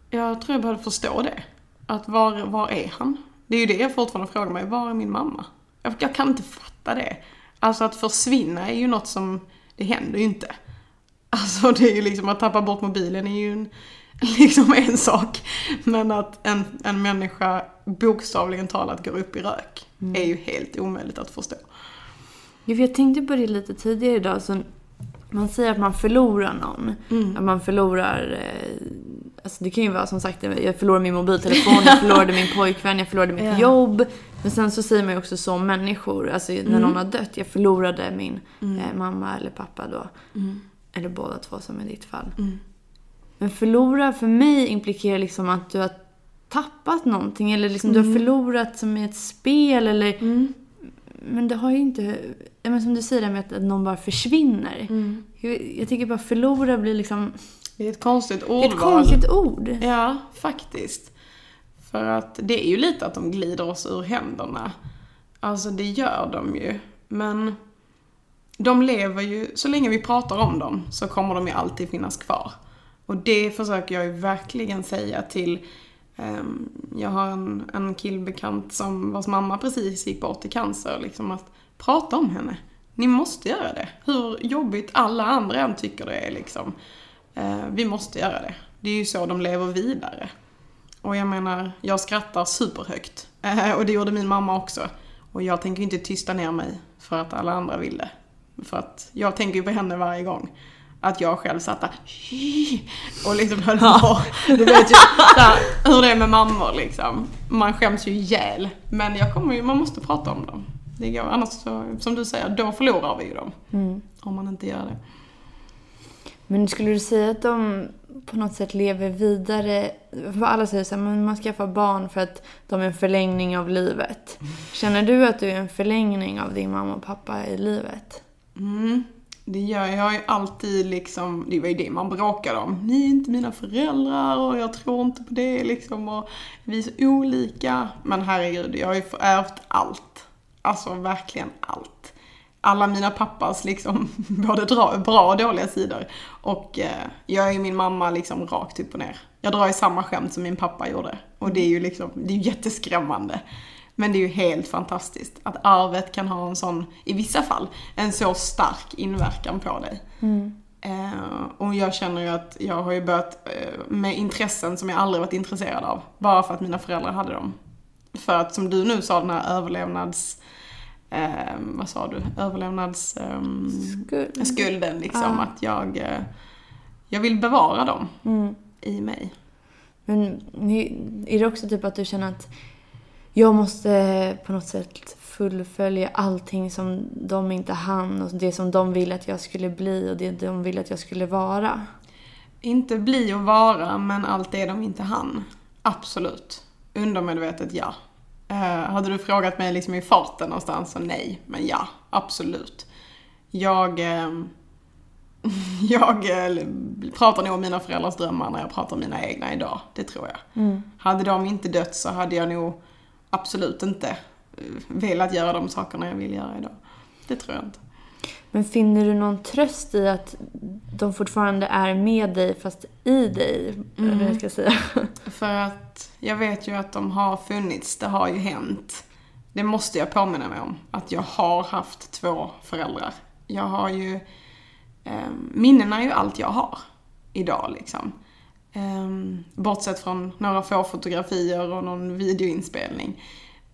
Jag tror jag behövde förstå det. Att var, var är han? Det är ju det jag fortfarande frågar mig, var är min mamma? Jag, jag kan inte fatta det. Alltså att försvinna är ju något som, det händer ju inte. Alltså det är ju liksom att tappa bort mobilen är ju en, liksom en sak. Men att en, en människa bokstavligen talat går upp i rök är ju helt omöjligt att förstå. Jag tänkte på det lite tidigare idag. Så man säger att man förlorar någon. Att man förlorar... Eh, alltså det kan ju vara som sagt, jag förlorade min mobiltelefon, jag förlorade min pojkvän, jag förlorade mitt Ja. jobb. Men sen så säger man ju också som människor, alltså när någon har dött, jag förlorade min eh, mamma eller pappa då. Eller båda två som i ditt fall. Men förlora för mig implikerar liksom att du har tappat någonting. Eller liksom du har förlorat som i ett spel eller... Men det har ju inte... Men som du säger, med att någon bara försvinner. Jag, jag tycker bara förlora blir liksom... Det är ett konstigt Ett ordval. konstigt ord. Ja, faktiskt. För att det är ju lite att de glider oss ur händerna. Alltså det gör de ju. Men de lever ju, så länge vi pratar om dem så kommer de ju alltid finnas kvar. Och det försöker jag ju verkligen säga till ehm, jag har en, en killbekant som, vars mamma precis gick bort i cancer, liksom att prata om henne. Ni måste göra det. Hur jobbigt alla andra än tycker det är liksom. Eh, vi måste göra det. Det är ju så de lever vidare. Och jag menar, jag skrattar superhögt. Eh, och det gjorde min mamma också. Och jag tänker inte tysta ner mig för att alla andra vill det. För att jag tänker ju på henne varje gång. Att jag själv satt där och liksom höll på. Du vet ju såhär, hur det är med mammor liksom. Man skäms ju ihjäl. Men jag kommer ju, man måste prata om dem. Det går, annars så, som du säger, då förlorar vi ju dem. Om man inte gör det. Men skulle du säga att de på något sätt lever vidare? För alla säger så här, men man skaffar barn för att de är en förlängning av livet. Känner du att du är en förlängning av din mamma och pappa i livet? Mm, det gör jag. Jag ju alltid liksom, det var ju det man bråkade om. Ni är inte mina föräldrar och jag tror inte på det liksom och vi är så olika. Men herregud, jag har ju ärvt allt. Alltså verkligen allt. Alla mina pappas liksom, både dra, bra och dåliga sidor. Och eh, jag är ju min mamma liksom rakt upp och ner. Jag drar ju samma skämt som min pappa gjorde. Och det är ju liksom, det är jätteskrämmande. Men det är ju helt fantastiskt att arvet kan ha en sån, i vissa fall, en så stark inverkan på dig. Eh, och jag känner ju att jag har ju börjat eh, med intressen som jag aldrig varit intresserad av. Bara för att mina föräldrar hade dem. För att som du nu sa, den här överlevnads... Eh, vad sa du? Överlevnads... ehm, Skuld. skulden liksom. Ja. Att jag... Eh, jag vill bevara dem Mm. i mig. Men är det också typ att du känner att jag måste på något sätt fullfölja allting som de inte hann och det som de vill att jag skulle bli och det de vill att jag skulle vara? Inte bli och vara, men allt det de inte hann. Absolut. Undermedvetet ja. Eh, hade du frågat mig liksom i farten någonstans så nej, men ja, absolut. Jag, eh, jag eh, pratar nog om mina föräldrars drömmar när jag pratar om mina egna idag, det tror jag. Hade de inte dött så hade jag nog absolut inte eh, velat göra de sakerna jag vill göra idag. Det tror jag inte. Men finner du någon tröst i att de fortfarande är med dig fast i dig? Eller vad jag ska säga. För att jag vet ju att de har funnits, det har ju hänt. Det måste jag påminna mig om, att jag har haft två föräldrar. Jag har ju, eh, minnen är ju allt jag har idag liksom. Eh, bortsett från några få fotografier och någon videoinspelning.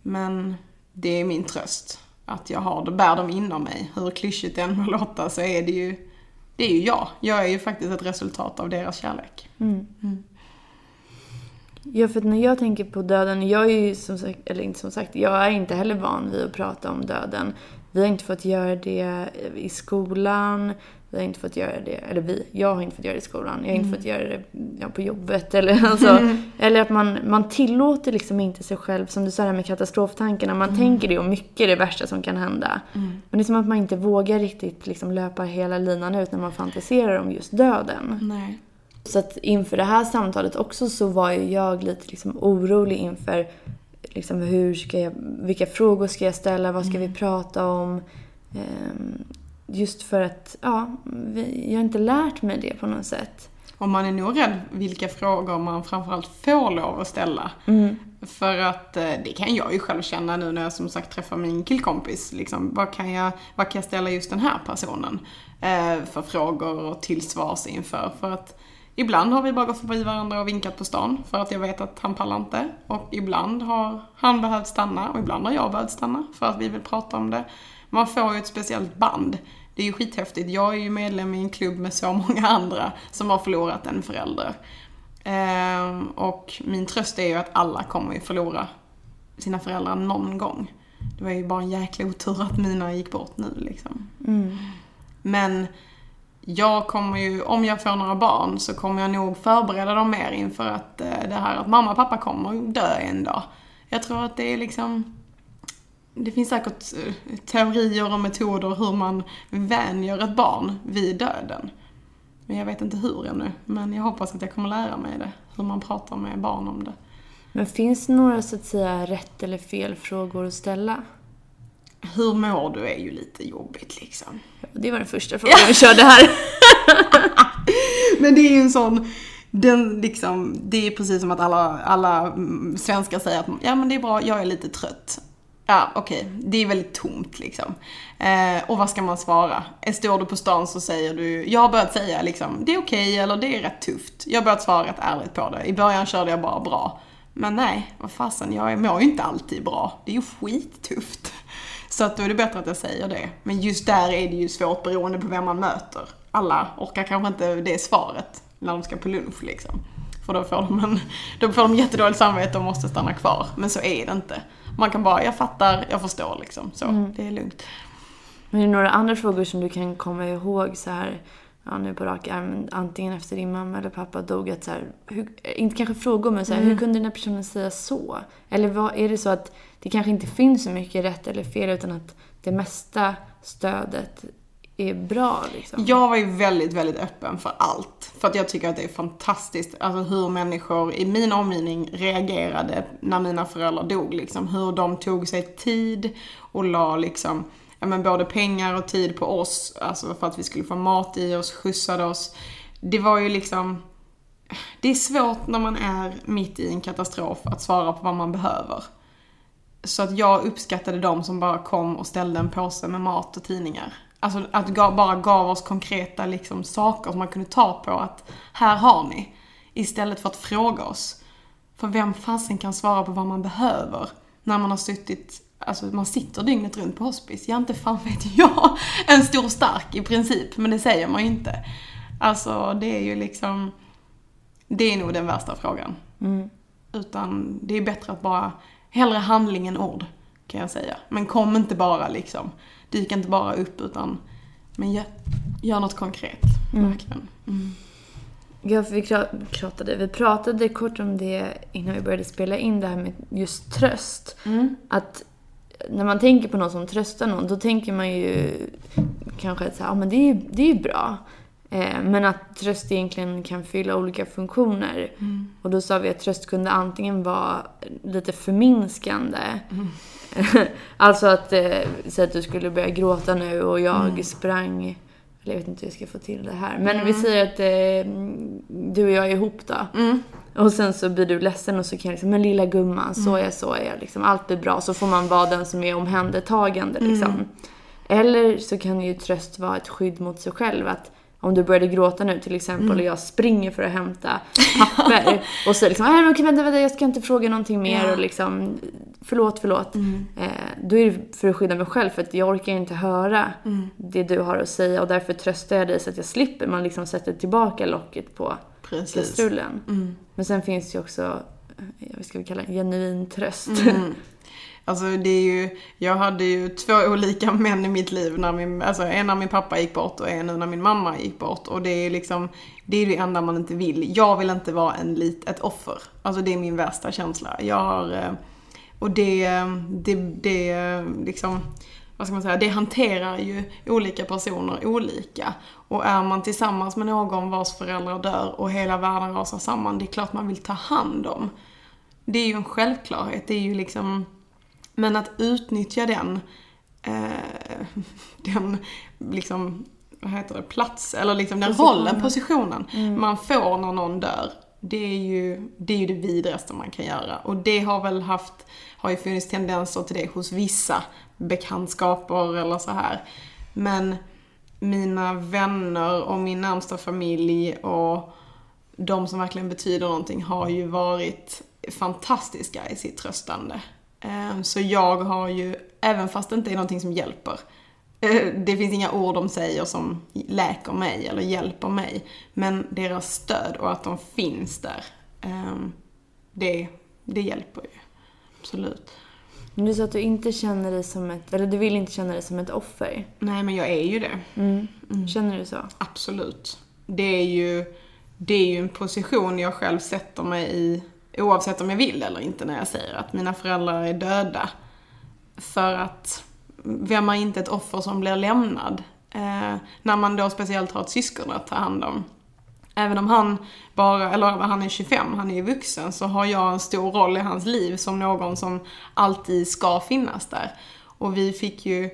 Men det är min tröst, att jag har det, bär dem inom mig. Hur klyschigt det än må låta så är det ju, det är ju jag. Jag är ju faktiskt ett resultat av deras kärlek. Ja, för när jag tänker på döden, jag är ju som sagt, eller inte som sagt, jag är inte heller van vid att prata om döden. Vi har inte fått göra det i skolan. Vi har inte fått göra det, eller vi, jag har inte fått göra det i skolan. Jag har inte fått göra det ja, på jobbet. Eller, alltså, eller att man, man tillåter liksom inte sig själv, som du sa här med katastroftankarna. Man tänker det och mycket är det värsta som kan hända. Men det är som att man inte vågar riktigt liksom löpa hela linan ut när man fantiserar om just döden. Nej. Så att inför det här samtalet också så var ju jag lite liksom orolig inför liksom hur ska jag, vilka frågor ska jag ställa, vad ska vi prata om? Just för att, ja, vi, jag har inte lärt mig det på något sätt. Och man är nog rädd vilka frågor man framförallt får lov att ställa. För att eh, det kan jag ju själv känna nu när jag som sagt träffar min killkompis. Liksom, vad, kan jag, vad kan jag ställa just den här personen eh, för frågor och tillsvars inför? För att ibland har vi bara gått förbi varandra och vinkat på stan för att jag vet att han pallar inte. Och ibland har han behövt stanna och ibland har jag behövt stanna för att vi vill prata om det. Man får ju ett speciellt band. Det är ju skithäftigt. Jag är ju medlem i en klubb med så många andra som har förlorat en förälder. Ehm, och min tröst är ju att alla kommer ju förlora sina föräldrar någon gång. Det var ju bara en jäkla otur att mina gick bort nu liksom. Men jag kommer ju, om jag får några barn så kommer jag nog förbereda dem mer inför att eh, det här att mamma och pappa kommer dö en dag. Jag tror att det är liksom det finns säkert eh, teorier och metoder hur man vänjer ett barn vid döden. Men jag vet inte hur ännu. Men jag hoppas att jag kommer lära mig det. Hur man pratar med barn om det. Men finns det några så att säga rätt eller fel frågor att ställa? Hur mår du är ju lite jobbigt liksom. Det var den första frågan vi körde här. Men det är ju en sån, den liksom, det är precis som att alla, alla svenskar säger att ja men det är bra, jag är lite trött. Ja, okej. Det är väldigt tomt liksom. Eh, och vad ska man svara? Står du på stan så säger du, jag har börjat säga liksom, det är okej eller det är rätt tufft. Jag har börjat svara rätt ärligt på det. I början körde jag bara bra. Men nej, vad fasen, jag mår ju inte alltid bra. Det är ju skittufft. Så att då är det bättre att jag säger det. Men just där är det ju svårt beroende på vem man möter. Alla orkar kanske inte det svaret när de ska på lunch liksom. För då får de, en, då får de jättedåligt samvete och måste stanna kvar. Men så är det inte. Man kan bara, jag fattar, jag förstår liksom. Så, det är lugnt. Men är det några andra frågor som du kan komma ihåg så här, ja nu på rak arm, antingen efter din mamma eller pappa dog, att så här, hur, inte kanske frågor men så här, hur kunde den här personen säga så? Eller vad, är det så att det kanske inte finns så mycket rätt eller fel utan att det mesta stödet är bra liksom? Jag var ju väldigt, väldigt öppen för allt. För att jag tycker att det är fantastiskt, alltså hur människor i min omgivning reagerade när mina föräldrar dog. Liksom. Hur de tog sig tid och la liksom, ja men både pengar och tid på oss, alltså för att vi skulle få mat i oss, skjutsade oss. Det var ju liksom, det är svårt när man är mitt i en katastrof att svara på vad man behöver. Så att jag uppskattade de som bara kom och ställde en påse med mat och tidningar. Alltså att gav, bara gav oss konkreta liksom, saker som man kunde ta på att här har ni. Istället för att fråga oss. För vem fasen kan svara på vad man behöver när man har suttit, alltså man sitter dygnet runt på hospice. Ja, inte fan vet jag. En stor stark i princip, men det säger man ju inte. Alltså det är ju liksom, det är nog den värsta frågan. Utan det är bättre att bara, hellre handling än ord, kan jag säga. Men kom inte bara liksom, dyk inte bara upp utan, men gör, gör något konkret. Verkligen. Mm. Ja, vi pra- pratade, vi pratade kort om det innan vi började spela in det här med just tröst. Att när man tänker på någon som tröstar någon, då tänker man ju kanske att så här, ja, men det är ju det är ju bra. Eh, men att tröst egentligen kan fylla olika funktioner. Och då sa vi att tröst kunde antingen vara lite förminskande. alltså att, eh, säg att du skulle börja gråta nu och jag sprang eller jag vet inte hur jag ska få till det här. Men vi säger att eh, du och jag är ihop då. Och sen så blir du ledsen och så kan jag liksom, men lilla gumman, så är jag, så är jag. Liksom, allt blir bra. Så får man vara den som är omhändertagande liksom. Eller så kan ju tröst vara ett skydd mot sig själv. Att om du började gråta nu till exempel och jag springer för att hämta papper och så liksom, men okej vänta, vänta, jag ska inte fråga någonting mer Ja. och liksom, förlåt, förlåt. Eh, då är det för att skydda mig själv för att jag orkar inte höra det du har att säga och därför tröstar jag dig så att jag slipper. Man liksom sätter tillbaka locket på Precis. kastrullen. Men sen finns det ju också jag ska vi kalla det, genuin tröst. Alltså det är ju, jag hade ju två olika män i mitt liv. När min, alltså en när min pappa gick bort och en nu när min mamma gick bort. Och det är liksom, det är det enda man inte vill. Jag vill inte vara en lit, ett offer. Alltså det är min värsta känsla. Jag har, eh, och det, det, det liksom, vad ska man säga, det hanterar ju olika personer olika. Och är man tillsammans med någon vars föräldrar dör och hela världen rasar samman, det är klart man vill ta hand om. Det är ju en självklarhet. Det är ju liksom men att utnyttja den, eh, den liksom, vad heter det, plats, eller liksom den rollen, positionen mm. man får när någon dör. Det är, ju, det är ju det vidrigaste man kan göra. Och det har väl haft, har ju funnits tendenser till det hos vissa bekantskaper eller så här. Men mina vänner och min närmsta familj och de som verkligen betyder någonting har ju varit fantastiska i sitt tröstande. Ehm, så jag har ju, även fast det inte är någonting som hjälper, eh, det finns inga ord de säger som läker mig eller hjälper mig. Men deras stöd och att de finns där, ehm, det, det hjälper ju. Absolut. Men du sa att du inte känner dig som ett, eller du vill inte känna dig som ett offer. Nej, men jag är ju det. Mm. Mm. Känner du så? Absolut. Det är ju, det är ju en position jag själv sätter mig i oavsett om jag vill eller inte när jag säger att mina föräldrar är döda. För att vem är inte ett offer som blir lämnad? Eh, när man då speciellt har ett syskon att ta hand om. Även om han bara, eller han är 25, han är ju vuxen, så har jag en stor roll i hans liv som någon som alltid ska finnas där. Och vi fick ju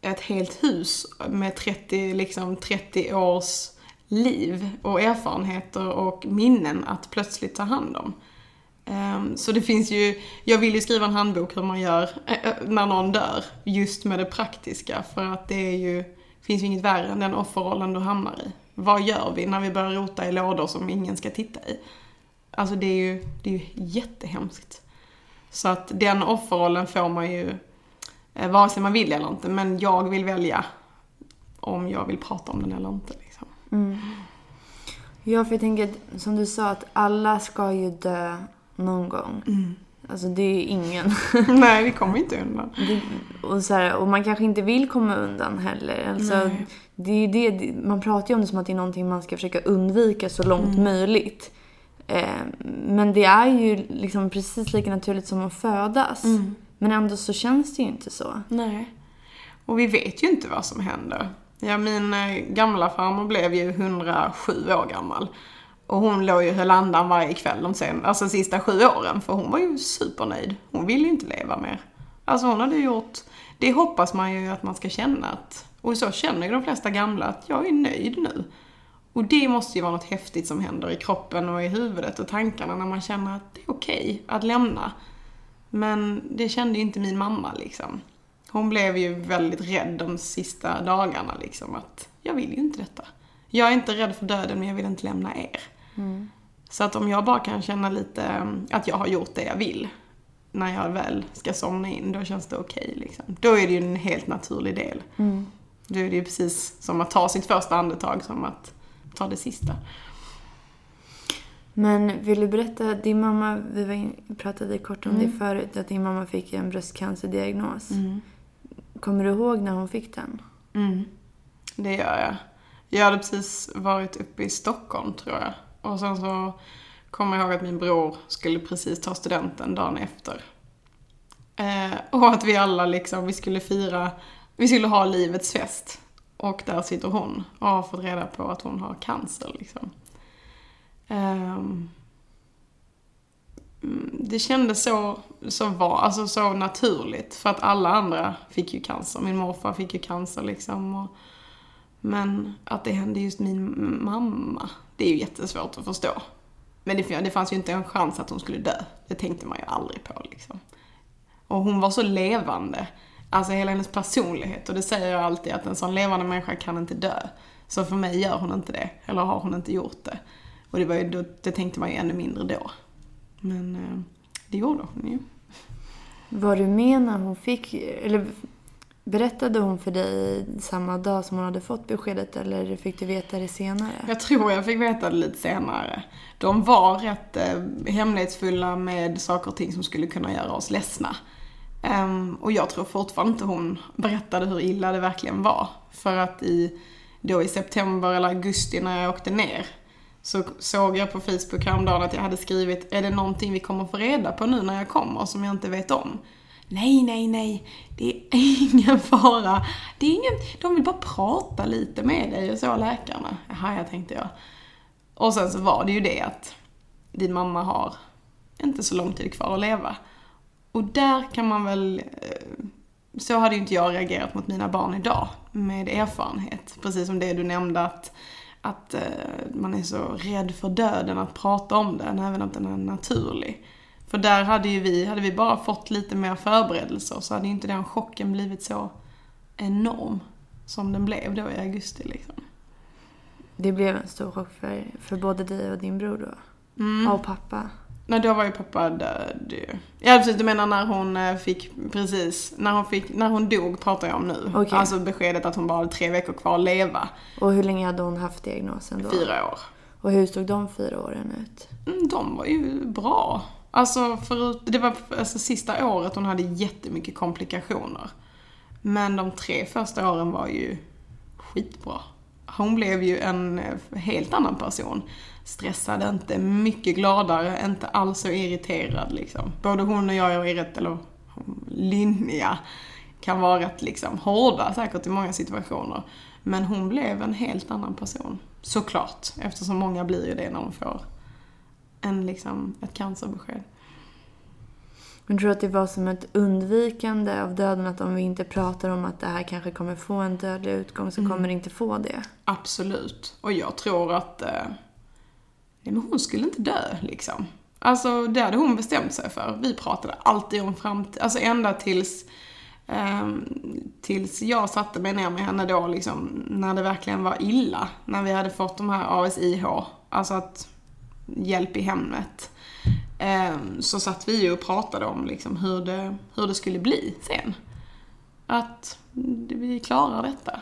ett helt hus med 30, liksom 30 års liv och erfarenheter och minnen att plötsligt ta hand om. Ehm, så det finns ju, jag vill ju skriva en handbok hur man gör eh, eh, när någon dör, just med det praktiska. För att det är ju, finns ju inget värre än den offerrollen du hamnar i. Vad gör vi när vi börjar rota i lådor som ingen ska titta i? Alltså det är ju, det är ju jättehemskt. Så att den offerrollen får man ju, eh, vare sig man vill eller inte, men jag vill välja om jag vill prata om den eller inte. Liksom. Mm. Ja, för jag tänker som du sa att alla ska ju dö någon gång. Mm. Alltså det är ingen. Nej, vi kommer inte undan. Det, och, så här, och man kanske inte vill komma undan heller. Alltså, det är det, man pratar ju om det som att det är någonting man ska försöka undvika så långt mm. möjligt. Eh, men det är ju liksom precis lika naturligt som att födas. Mm. Men ändå så känns det ju inte så. Nej. Och vi vet ju inte vad som händer. Ja, min eh, gamla farmor blev ju 107 år gammal. Och hon låg ju höll andan varje kväll de sen, alltså sista sju åren. För hon var ju supernöjd. Hon ville ju inte leva mer. Alltså hon hade gjort, det hoppas man ju att man ska känna att, och så känner ju de flesta gamla att jag är nöjd nu. Och det måste ju vara något häftigt som händer i kroppen och i huvudet och tankarna när man känner att det är okej okay att lämna. Men det kände ju inte min mamma liksom. Hon blev ju väldigt rädd de sista dagarna liksom att jag vill ju inte detta. Jag är inte rädd för döden men jag vill inte lämna er. Mm. Så att om jag bara kan känna lite mm, att jag har gjort det jag vill när jag väl ska somna in, då känns det okej. Okay, liksom. Då är det ju en helt naturlig del. Mm. Då är det ju precis som att ta sitt första andetag, som att ta det sista. Men vill du berätta, din mamma, vi in, pratade kort om mm. det förut, att din mamma fick en bröstcancerdiagnos. Mm. Kommer du ihåg när hon fick den? Mm. Det gör jag. Jag hade precis varit uppe i Stockholm, tror jag. Och sen så kommer jag ihåg att min bror skulle precis ta studenten dagen efter. Eh, och att vi alla liksom, vi skulle fira, vi skulle ha livets fest. Och där sitter hon och har fått reda på att hon har cancer liksom. Eh, det kändes så, så, var, alltså så naturligt. För att alla andra fick ju cancer. Min morfar fick ju cancer liksom. Och, men att det hände just min mamma, det är ju jättesvårt att förstå. Men det, det fanns ju inte en chans att hon skulle dö. Det tänkte man ju aldrig på liksom. Och hon var så levande. Alltså hela hennes personlighet. Och det säger jag alltid att en sån levande människa kan inte dö. Så för mig gör hon inte det. Eller har hon inte gjort det. Och det, var ju, det tänkte man ju ännu mindre då. Men eh, det gjorde hon ju. Var du med när hon fick, eller Berättade hon för dig samma dag som hon hade fått beskedet eller fick du veta det senare? Jag tror jag fick veta det lite senare. De var rätt eh, hemlighetsfulla med saker och ting som skulle kunna göra oss ledsna. Um, och jag tror fortfarande inte hon berättade hur illa det verkligen var. För att i, då i september eller augusti när jag åkte ner så såg jag på Facebook häromdagen att jag hade skrivit Är det någonting vi kommer få reda på nu när jag kommer som jag inte vet om? Nej, nej, nej. Det är ingen fara. Det är ingen... De vill bara prata lite med dig och så, läkarna. Jaha, jag tänkte jag. Och sen så var det ju det att din mamma har inte så lång tid kvar att leva. Och där kan man väl... Eh, så hade ju inte jag reagerat mot mina barn idag, med erfarenhet. Precis som det du nämnde att, att eh, man är så rädd för döden att prata om den, även om den är naturlig. För där hade ju vi, hade vi bara fått lite mer förberedelser så hade ju inte den chocken blivit så enorm som den blev då i augusti liksom. Det blev en stor chock för, för både dig och din bror då? Mm. Och pappa? Nej, då var ju pappa död Ja precis, du menar när hon eh, fick, precis, när hon fick, när hon dog pratar jag om nu. Okay. Alltså beskedet att hon bara hade tre veckor kvar att leva. Och hur länge hade hon haft diagnosen då? Fyra år. Och hur såg de fyra åren ut? Mm, de var ju bra. Alltså, förut, det var alltså, sista året hon hade jättemycket komplikationer. Men de tre första åren var ju skitbra. Hon blev ju en eh, helt annan person. Stressad inte, mycket gladare, inte alls så irriterad liksom. Både hon och jag är rätt, eller Linnea, kan vara rätt liksom hårda säkert i många situationer. Men hon blev en helt annan person. Såklart, eftersom många blir ju det när de får en, liksom, ett cancerbesked. Men tror du att det var som ett undvikande av döden? Att om vi inte pratar om att det här kanske kommer få en dödlig utgång så mm. kommer det inte få det? Absolut. Och jag tror att eh, men hon skulle inte dö liksom. Alltså det hade hon bestämt sig för. Vi pratade alltid om framtiden, alltså ända tills eh, tills jag satte mig ner med henne då liksom, när det verkligen var illa. När vi hade fått de här ASIH, alltså att hjälp i hemmet. Ehm, så satt vi och pratade om liksom hur, det, hur det skulle bli sen. Att vi klarar detta.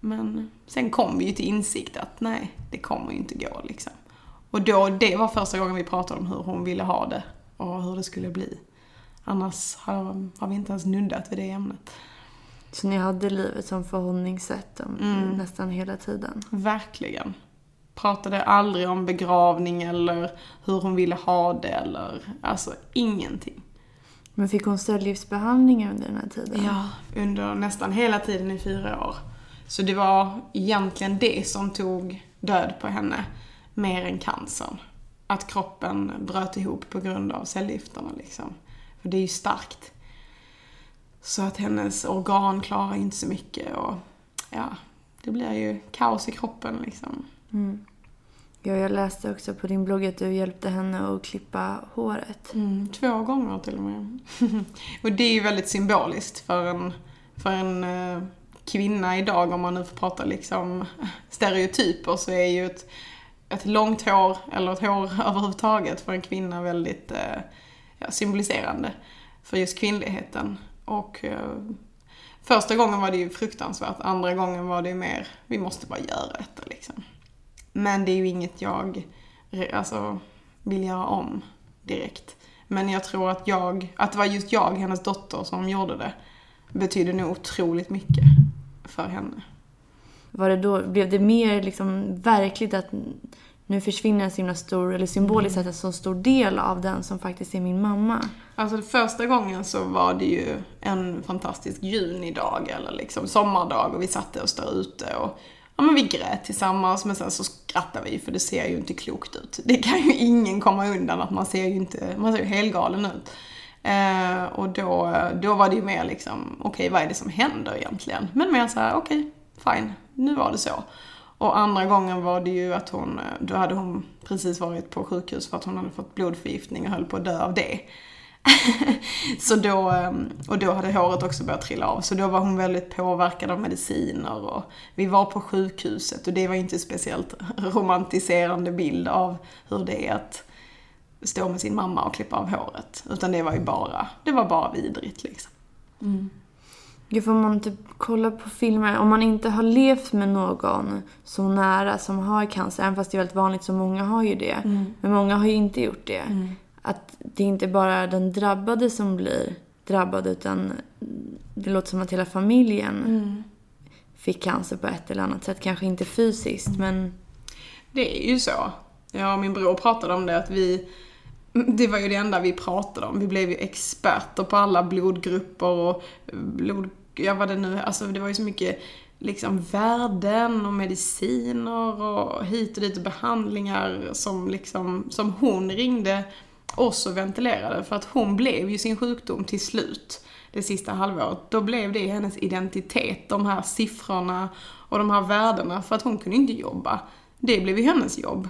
Men sen kom vi ju till insikt att nej, det kommer ju inte gå liksom. Och då, det var första gången vi pratade om hur hon ville ha det och hur det skulle bli. Annars har, har vi inte ens nuddat vid det ämnet. Så ni hade livet som förhållningssätt mm. nästan hela tiden? Verkligen pratade aldrig om begravning eller hur hon ville ha det eller, alltså ingenting. Men fick hon cellgiftsbehandling under den här tiden? Ja, under nästan hela tiden i fyra år. Så det var egentligen det som tog död på henne, mer än cancern. Att kroppen bröt ihop på grund av cellgifterna liksom. För det är ju starkt. Så att hennes organ klarar inte så mycket och ja, det blir ju kaos i kroppen liksom. Mm. Ja, jag läste också på din blogg att du hjälpte henne att klippa håret. Mm, två gånger till och med. och det är ju väldigt symboliskt för en, för en eh, kvinna idag, om man nu får prata liksom stereotyper, så är ju ett, ett långt hår, eller ett hår överhuvudtaget, för en kvinna väldigt eh, ja, symboliserande för just kvinnligheten. Och eh, första gången var det ju fruktansvärt, andra gången var det ju mer, vi måste bara göra detta liksom. Men det är ju inget jag alltså, vill göra om direkt. Men jag tror att jag, att det var just jag, hennes dotter, som gjorde det, betyder nog otroligt mycket för henne. Var det då, blev det mer liksom verkligt att nu försvinner en så himla stor, eller symboliskt sett en så stor del av den som faktiskt är min mamma? Alltså första gången så var det ju en fantastisk junidag eller liksom sommardag och vi satte oss där ute och ja men vi grät tillsammans men sen så skrattade vi för det ser ju inte klokt ut. Det kan ju ingen komma undan att man ser ju inte, man ser ju helgalen ut. Eh, och då, då var det ju mer liksom, okej okay, vad är det som händer egentligen? Men mer såhär, okej, okay, fine, nu var det så. Och andra gången var det ju att hon, då hade hon precis varit på sjukhus för att hon hade fått blodförgiftning och höll på att dö av det. så då, ehm, och då hade håret också börjat trilla av. Så då var hon väldigt påverkad av mediciner och vi var på sjukhuset och det var inte speciellt romantiserande bild av hur det är att stå med sin mamma och klippa av håret. Utan det var ju bara, det var bara vidrigt liksom. Mm. Gud, får man typ kolla på filmer, om man inte har levt med någon så nära som har cancer, även fast det är väldigt vanligt så många har ju det. Men många har ju inte gjort det. Att det är inte bara den drabbade som blir drabbad utan det låter som att hela familjen fick cancer på ett eller annat sätt. Kanske inte fysiskt men Det är ju så. Jag och min bror pratade om det att vi det var ju det enda vi pratade om. Vi blev ju experter på alla blodgrupper och blod... Ja, vad det nu Alltså det var ju så mycket liksom värden och mediciner och hit och dit och behandlingar som liksom, som hon ringde också ventilerade för att hon blev ju sin sjukdom till slut det sista halvåret. Då blev det hennes identitet, de här siffrorna och de här värdena för att hon kunde inte jobba. Det blev ju hennes jobb.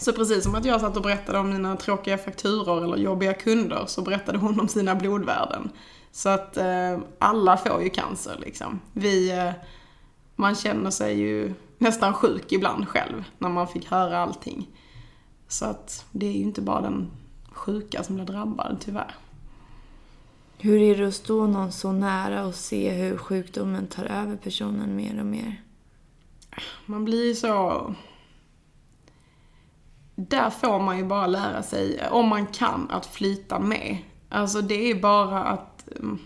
Så precis som att jag satt och berättade om mina tråkiga fakturor eller jobbiga kunder så berättade hon om sina blodvärden. Så att eh, alla får ju cancer liksom. Vi, eh, man känner sig ju nästan sjuk ibland själv när man fick höra allting. Så att det är ju inte bara den sjuka som blir drabbad tyvärr. hur är det att stå någon så nära och se hur sjukdomen tar över personen mer och mer? Man blir så... Där får man ju bara lära sig, om man kan, att flyta med. Alltså det är bara att... mm,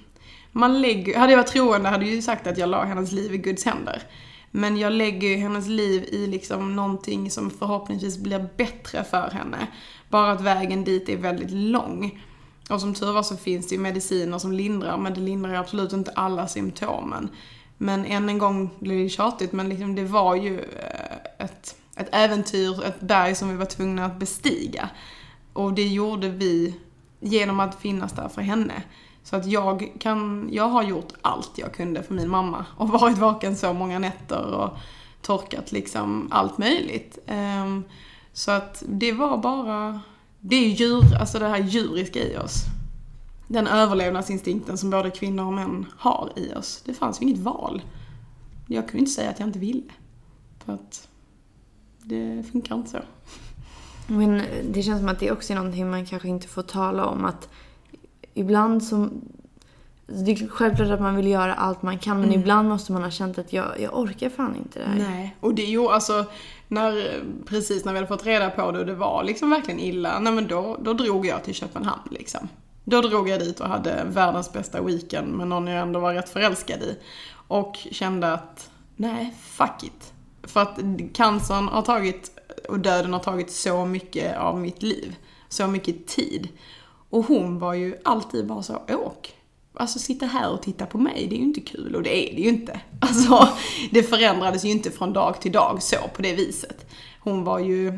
Man lägger... Hade jag varit troende hade jag ju sagt att jag la hennes liv i Guds händer. Men jag lägger ju hennes liv i liksom någonting som förhoppningsvis blir bättre för henne. Bara att vägen dit är väldigt lång. Och som tur var så finns det ju mediciner som lindrar, men det lindrar ju absolut inte alla symptomen. Men än en gång blir det tjatigt, men liksom det var ju eh, ett, ett äventyr, ett berg som vi var tvungna att bestiga. Och det gjorde vi genom att finnas där för henne. Så att jag kan, jag har gjort allt jag kunde för min mamma och varit vaken så många nätter och torkat liksom allt möjligt. Ehm, så att det var bara, det är djur, alltså det här djuriska i oss. Den överlevnadsinstinkten som både kvinnor och män har i oss. Det fanns ju inget val. Jag kunde inte säga att jag inte ville. För att det funkar inte så. Men det känns som att det också är någonting man kanske inte får tala om. Att ibland så... Det är självklart att man vill göra allt man kan men ibland måste man ha känt att jag, jag orkar fan inte det här. Nej, och det gjorde alltså, när, precis när vi hade fått reda på det och det var liksom verkligen illa, nej men då, då drog jag till Köpenhamn liksom. Då drog jag dit och hade världens bästa weekend med någon jag ändå var rätt förälskad i. Och kände att, nej, fuck it. För att cancern har tagit, och döden har tagit så mycket av mitt liv. Så mycket tid. Och hon var ju alltid bara så, åk. Alltså sitta här och titta på mig, det är ju inte kul och det är det ju inte. Alltså, det förändrades ju inte från dag till dag så på det viset. Hon var ju,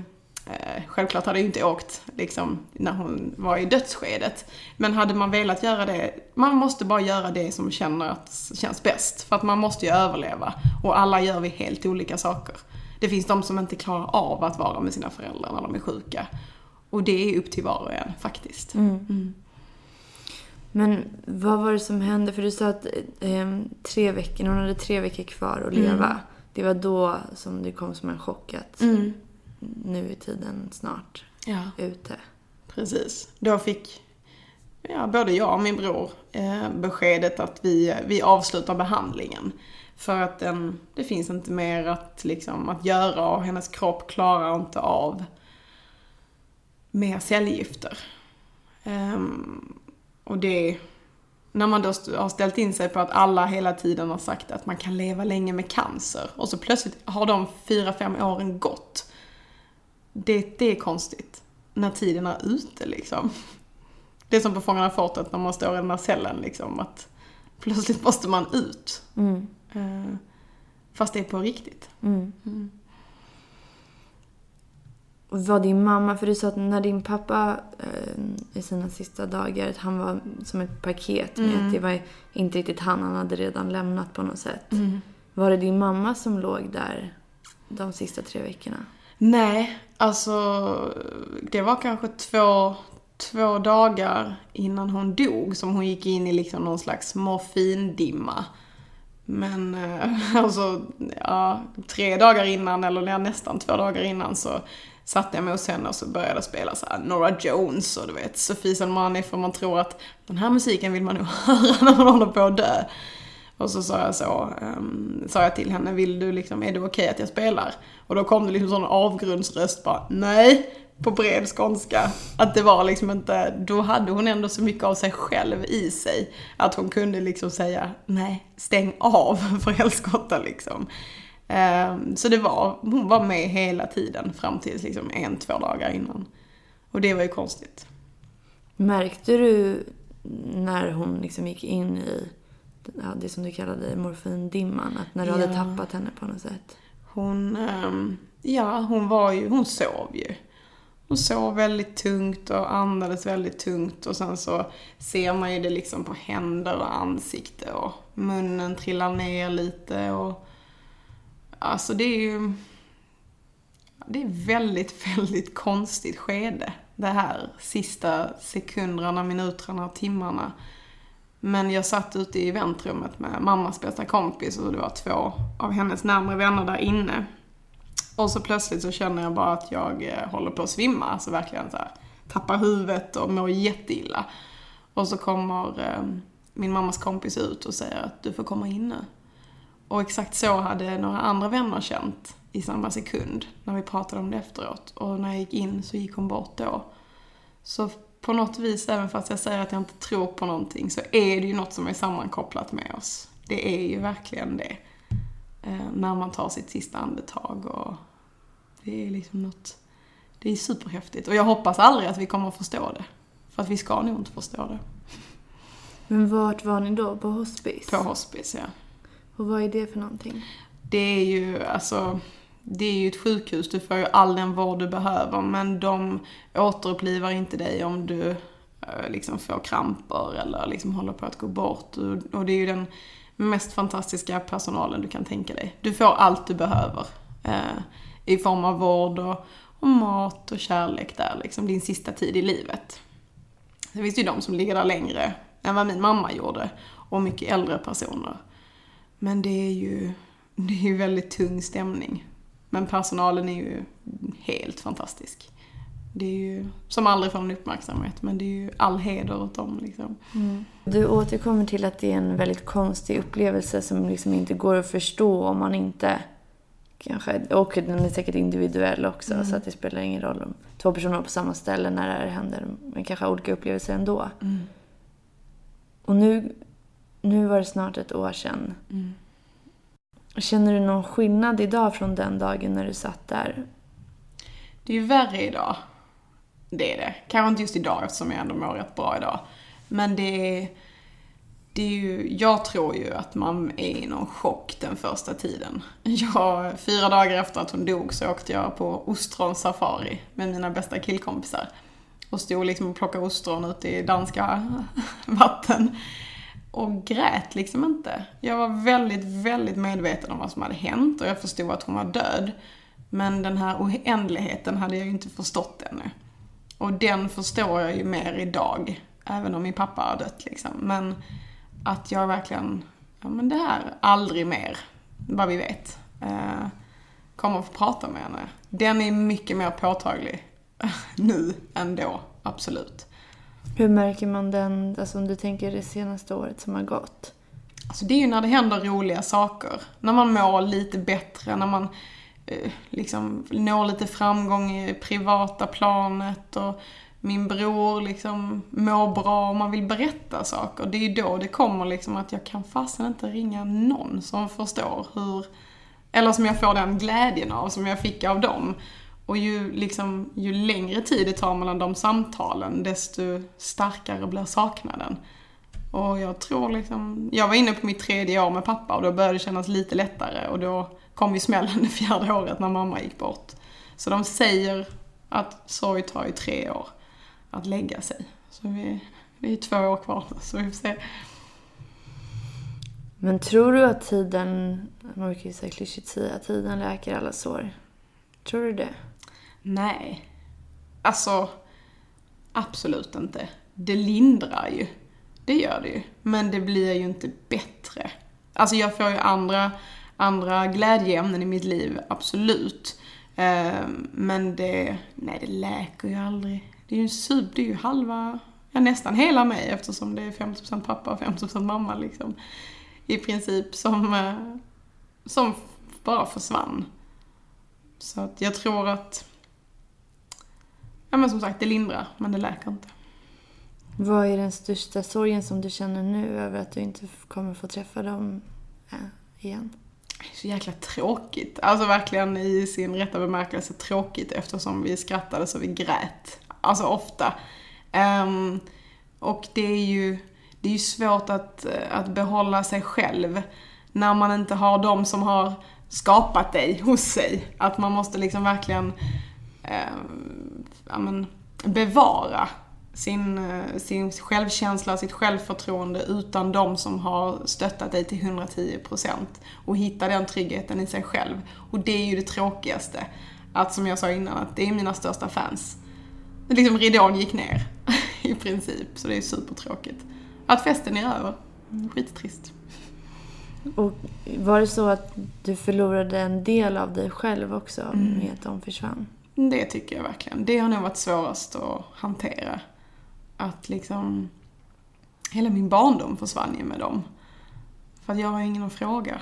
eh, självklart hade jag ju inte åkt liksom när hon var i dödsskedet. Men hade man velat göra det, man måste bara göra det som känner att, känns bäst. För att man måste ju överleva. Och alla gör vi helt olika saker. Det finns de som inte klarar av att vara med sina föräldrar när de är sjuka. Och det är upp till var och en faktiskt. Mm. Men vad var det som hände? För du sa att eh, tre veckor, hon hade tre veckor kvar att leva. Det var då som det kom som en chock att nu är tiden snart Ja. ute. Precis. Då fick ja, både jag och min bror eh, beskedet att vi, vi avslutar behandlingen. För att den, det finns inte mer att, liksom, att göra och hennes kropp klarar inte av mer cellgifter. Ehm, och det, när man då har ställt in sig på att alla hela tiden har sagt att man kan leva länge med cancer och så plötsligt har de fyra, fem åren gått. Det, det är konstigt. När tiden är ute liksom. Det är som på Fångarna fortet när man står i den där cellen liksom att plötsligt måste man ut. Eh, fast det är på riktigt. Och var din mamma, för du sa att när din pappa eh, i sina sista dagar, han var som ett paket med att det var inte riktigt han, han hade redan lämnat på något sätt. Var det din mamma som låg där de sista tre veckorna? Nej, alltså det var kanske två, två dagar innan hon dog som hon gick in i liksom någon slags morfindimma. Men eh, alltså, ja, tre dagar innan, eller nästan två dagar innan så satte jag mig hos henne och så började jag spela så här Nora Jones och du vet Sofie Salmani för man tror att den här musiken vill man nog höra när man håller på att dö. Och så sa jag så, um, sa jag till henne, vill du liksom, är det okej okay att jag spelar? Och då kom det liksom sån avgrundsröst bara, nej, på bred skånska. Att det var liksom inte, då hade hon ändå så mycket av sig själv i sig. Att hon kunde liksom säga, nej, stäng av för helskotta liksom. Um, så det var, hon var med hela tiden fram till liksom en, två dagar innan. Och det var ju konstigt. Märkte du när hon liksom gick in i ja, det som du kallade morfindimman? Att när du ja. hade tappat henne på något sätt? Hon, um, ja hon var ju, hon sov ju. Hon sov väldigt tungt och andades väldigt tungt och sen så ser man ju det liksom på händer och ansikte och munnen trillar ner lite och Alltså det är ju... Det är väldigt, väldigt konstigt skede. Det här sista sekunderna, minuterna, timmarna. Men jag satt ute i väntrummet med mammas bästa kompis och det var två av hennes närmre vänner där inne. Och så plötsligt så känner jag bara att jag eh, håller på att svimma, alltså verkligen så här, tappar huvudet och mår jätteilla. Och så kommer eh, min mammas kompis ut och säger att du får komma in nu. Och exakt så hade några andra vänner känt i samma sekund när vi pratade om det efteråt. Och när jag gick in så gick hon bort då. Så på något vis, även fast jag säger att jag inte tror på någonting, så är det ju något som är sammankopplat med oss. Det är ju verkligen det. Eh, när man tar sitt sista andetag och det är liksom något, det är superhäftigt. Och jag hoppas aldrig att vi kommer att förstå det. För att vi ska nog inte förstå det. Men vart var ni då? På hospice? På hospice, ja. Och vad är det för någonting? Det är ju, alltså, det är ju ett sjukhus. Du får ju all den vård du behöver. Men de återupplivar inte dig om du eh, liksom får kramper eller liksom håller på att gå bort. Och det är ju den mest fantastiska personalen du kan tänka dig. Du får allt du behöver. Eh, I form av vård och, och, mat och kärlek där, liksom din sista tid i livet. Det finns ju de som ligger där längre än vad min mamma gjorde. Och mycket äldre personer. Men det är ju, det är ju väldigt tung stämning. Men personalen är ju helt fantastisk. Det är ju som aldrig får en uppmärksamhet, men det är ju all heder åt dem. Liksom. Mm. Du återkommer till att det är en väldigt konstig upplevelse som liksom inte går att förstå om man inte kanske, och den är säkert individuell också mm. så att det spelar ingen roll om två personer är på samma ställe när det här händer, men kanske har olika upplevelser ändå. Mm. Och nu nu var det snart ett år sedan. Mm. Känner du någon skillnad idag från den dagen när du satt där? Det är ju värre idag. Det är det. Kanske inte just idag eftersom jag ändå mår rätt bra idag. Men det är, det är ju, jag tror ju att man är i någon chock den första tiden. Jag, fyra dagar efter att hon dog så åkte jag på ostronsafari med mina bästa killkompisar. Och stod liksom och plockade ostron ute i danska vatten och grät liksom inte. Jag var väldigt, väldigt medveten om vad som hade hänt och jag förstod att hon var död. Men den här oändligheten hade jag ju inte förstått ännu. Och den förstår jag ju mer idag, även om min pappa har dött liksom. Men att jag verkligen, ja men det här, aldrig mer, vad vi vet, eh, kommer att få prata med henne. Den är mycket mer påtaglig nu än då, absolut. Hur märker man den, alltså om du tänker det senaste året som har gått? Alltså det är ju när det händer roliga saker. När man mår lite bättre, när man eh, liksom når lite framgång i privata planet och min bror liksom mår bra och man vill berätta saker. Det är ju då det kommer liksom att jag kan fasen inte ringa någon som förstår hur, eller som jag får den glädjen av som jag fick av dem. Och ju, liksom, ju längre tid det tar mellan de samtalen, desto starkare blir saknaden. Och jag tror liksom, jag var inne på mitt tredje år med pappa och då började det kännas lite lättare och då kom ju smällen det fjärde året när mamma gick bort. Så de säger att sorg tar ju tre år att lägga sig. Så vi, vi är två år kvar så vi får se. Men tror du att tiden, man brukar ju säga klyschigt säga, att tiden läker alla sår. Tror du det? Nej. Alltså, absolut inte. Det lindrar ju. Det gör det ju. Men det blir ju inte bättre. Alltså jag får ju andra, andra glädjeämnen i mitt liv, absolut. Ehm, men det, nej det läker ju aldrig. Det är ju super, det är ju halva, ja nästan hela mig eftersom det är 50% pappa och 50% mamma liksom. i princip som, eh, som bara försvann. Så att jag tror att, ja men som sagt det lindrar men det läker inte. Vad är den största sorgen som du känner nu över att du inte kommer få träffa dem äh, igen? Så jäkla tråkigt. Alltså verkligen i sin rätta bemärkelse tråkigt eftersom vi skrattade så vi grät. Alltså ofta. Um, och det är ju, det är ju svårt att, att behålla sig själv när man inte har de som har skapat dig hos sig. Att man måste liksom verkligen eh, ja, men, bevara sin, eh, sin självkänsla, sitt självförtroende utan de som har stöttat dig till 110% och hitta den tryggheten i sig själv. Och det är ju det tråkigaste. Att som jag sa innan, att det är mina största fans. Liksom ridån gick ner i princip, så det är supertråkigt. Att festen är över. Skittrist. Och var det så att du förlorade en del av dig själv också mm. med att de försvann? Det tycker jag verkligen. Det har nog varit svårast att hantera. Att liksom... Hela min barndom försvann ju med dem. För att jag har ingen att fråga.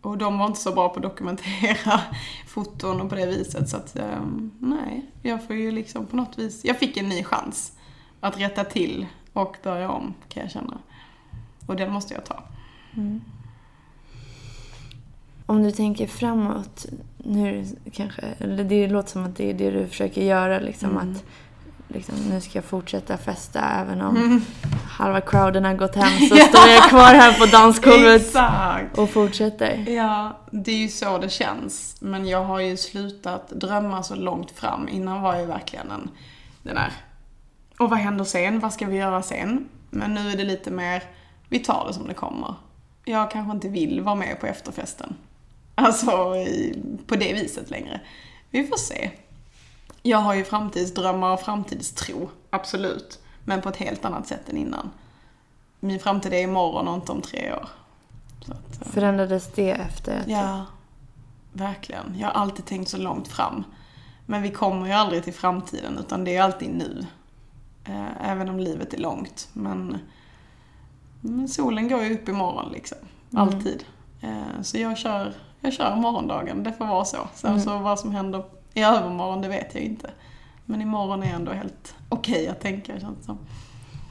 Och de var inte så bra på att dokumentera foton och på det viset så att, ehm, nej. Jag får ju liksom på något vis, jag fick en ny chans att rätta till och börja om kan jag känna. Och den måste jag ta. Mm. Om du tänker framåt, nu kanske, eller det låter som att det är det du försöker göra liksom mm. att liksom, nu ska jag fortsätta festa även om mm. halva crowden har gått hem så står jag kvar här på dansgolvet och fortsätter. Ja, det är ju så det känns. Men jag har ju slutat drömma så långt fram. Innan var jag verkligen en, den där, och vad händer sen? Vad ska vi göra sen? Men nu är det lite mer, vi tar det som det kommer. Jag kanske inte vill vara med på efterfesten. Alltså i, på det viset längre. Vi får se. Jag har ju framtidsdrömmar och framtidstro, absolut. Men på ett helt annat sätt än innan. Min framtid är imorgon och inte om tre år. Att, eh, Förändrades det efter? Ja, verkligen. Jag har alltid tänkt så långt fram. Men vi kommer ju aldrig till framtiden, utan det är alltid nu. Eh, även om livet är långt. Men, men solen går ju upp imorgon liksom. Mm. Alltid. Mm. Så jag kör jag kör morgondagen, det får vara så. Sen mm. så vad som händer i övermorgon, det vet jag inte. Men imorgon är ändå helt okej okay att tänka, känns det som.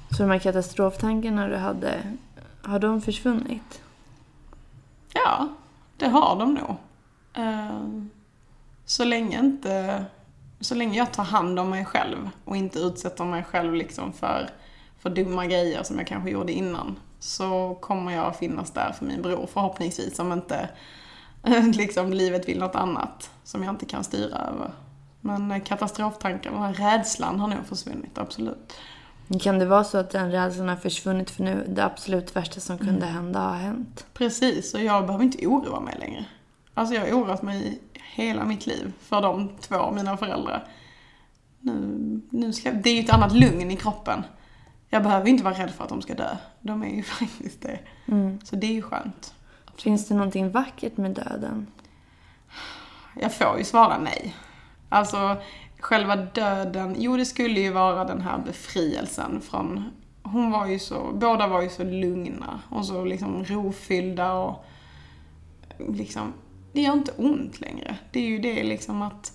Så de här katastroftankarna du hade, har de försvunnit? Ja, det har de nog. Eh, så länge inte... Så länge jag tar hand om mig själv och inte utsätter mig själv liksom för, för dumma grejer som jag kanske gjorde innan så kommer jag finnas där för min bror förhoppningsvis om inte liksom livet vill något annat som jag inte kan styra över. Men eh, katastroftankar, den här rädslan har nog försvunnit, absolut. Kan det vara så att den rädslan har försvunnit för nu det absolut värsta som kunde mm. hända har hänt? Precis, och jag behöver inte oroa mig längre. Alltså jag har oroat mig hela mitt liv för de två, mina föräldrar. Nu, nu släpp, det är ju ett annat lugn i kroppen. Jag behöver inte vara rädd för att de ska dö. De är ju faktiskt det. Mm. Så det är ju skönt. Finns det någonting vackert med döden? Jag får ju svara nej. Alltså, själva döden, jo det skulle ju vara den här befrielsen från hon var ju så, båda var ju så lugna och så liksom rofyllda och liksom, det gör inte ont längre. Det är ju det liksom att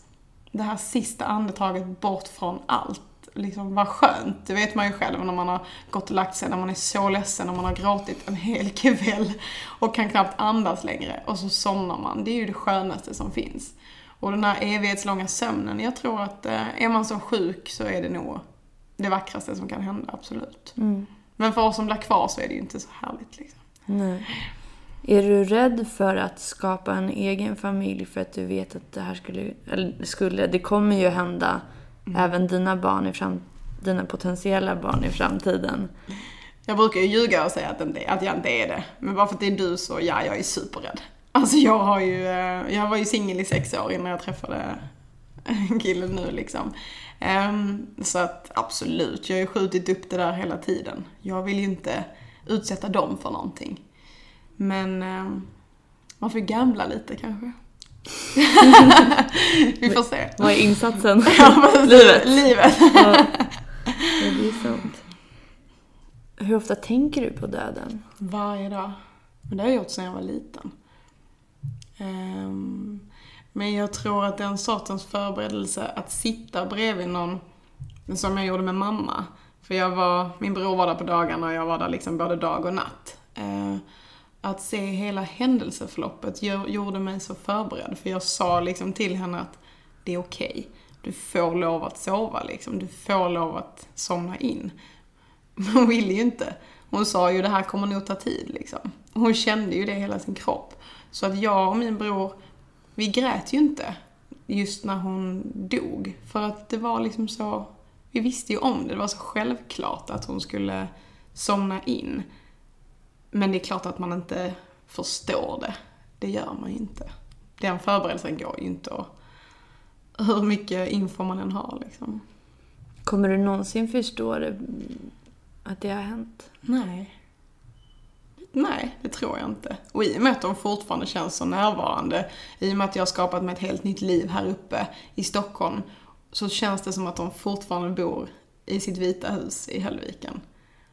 det här sista andetaget bort från allt liksom vad skönt. Det vet man ju själv när man har gått och lagt sig, när man är så ledsen, när man har gråtit en hel kväll och kan knappt andas längre och så somnar man. Det är ju det skönaste som finns. Och den här evighetslånga sömnen, jag tror att eh, är man så sjuk så är det nog det vackraste som kan hända, absolut. Mm. Men för oss som blir kvar så är det ju inte så härligt liksom. Nej. Är du rädd för att skapa en egen familj för att du vet att det här skulle, eller skulle, det kommer ju hända mm. även dina barn i fram, dina potentiella barn i framtiden. Jag brukar ju ljuga och säga att, inte, att jag inte är det. Men bara för att det är du så, ja, jag är superrädd. Alltså jag har ju, eh, jag var ju singel i sex år innan jag träffade killen nu liksom. Um, så att absolut, jag har ju skjutit upp det där hela tiden. Jag vill ju inte utsätta dem för någonting. Men um, man får gambla lite kanske. Vi får se. Vad är insatsen? Ja, livet. Livet. ja. det är sant. Hur ofta tänker du på döden? Varje dag. Och det har jag gjort sedan jag var liten. Ehm, men jag tror att den sortens förberedelse, att sitta bredvid någon, som jag gjorde med mamma. För jag var, min bror var där på dagarna och jag var där liksom både dag och natt. Ehm, att se hela händelseförloppet gjorde mig så förberedd. För jag sa liksom till henne att det är okej. Okay. Du får lov att sova liksom. Du får lov att somna in. Men hon ville ju inte. Hon sa ju det här kommer nog ta tid liksom. Hon kände ju det i hela sin kropp. Så att jag och min bror, vi grät ju inte just när hon dog. För att det var liksom så, vi visste ju om det. Det var så självklart att hon skulle somna in. Men det är klart att man inte förstår det. Det gör man ju inte. Den förberedelsen går ju inte och hur mycket info man än har liksom. Kommer du någonsin förstå det, att det har hänt? Nej. Nej, det tror jag inte. Och i och med att de fortfarande känns så närvarande, i och med att jag har skapat mig ett helt nytt liv här uppe i Stockholm, så känns det som att de fortfarande bor i sitt vita hus i Höllviken.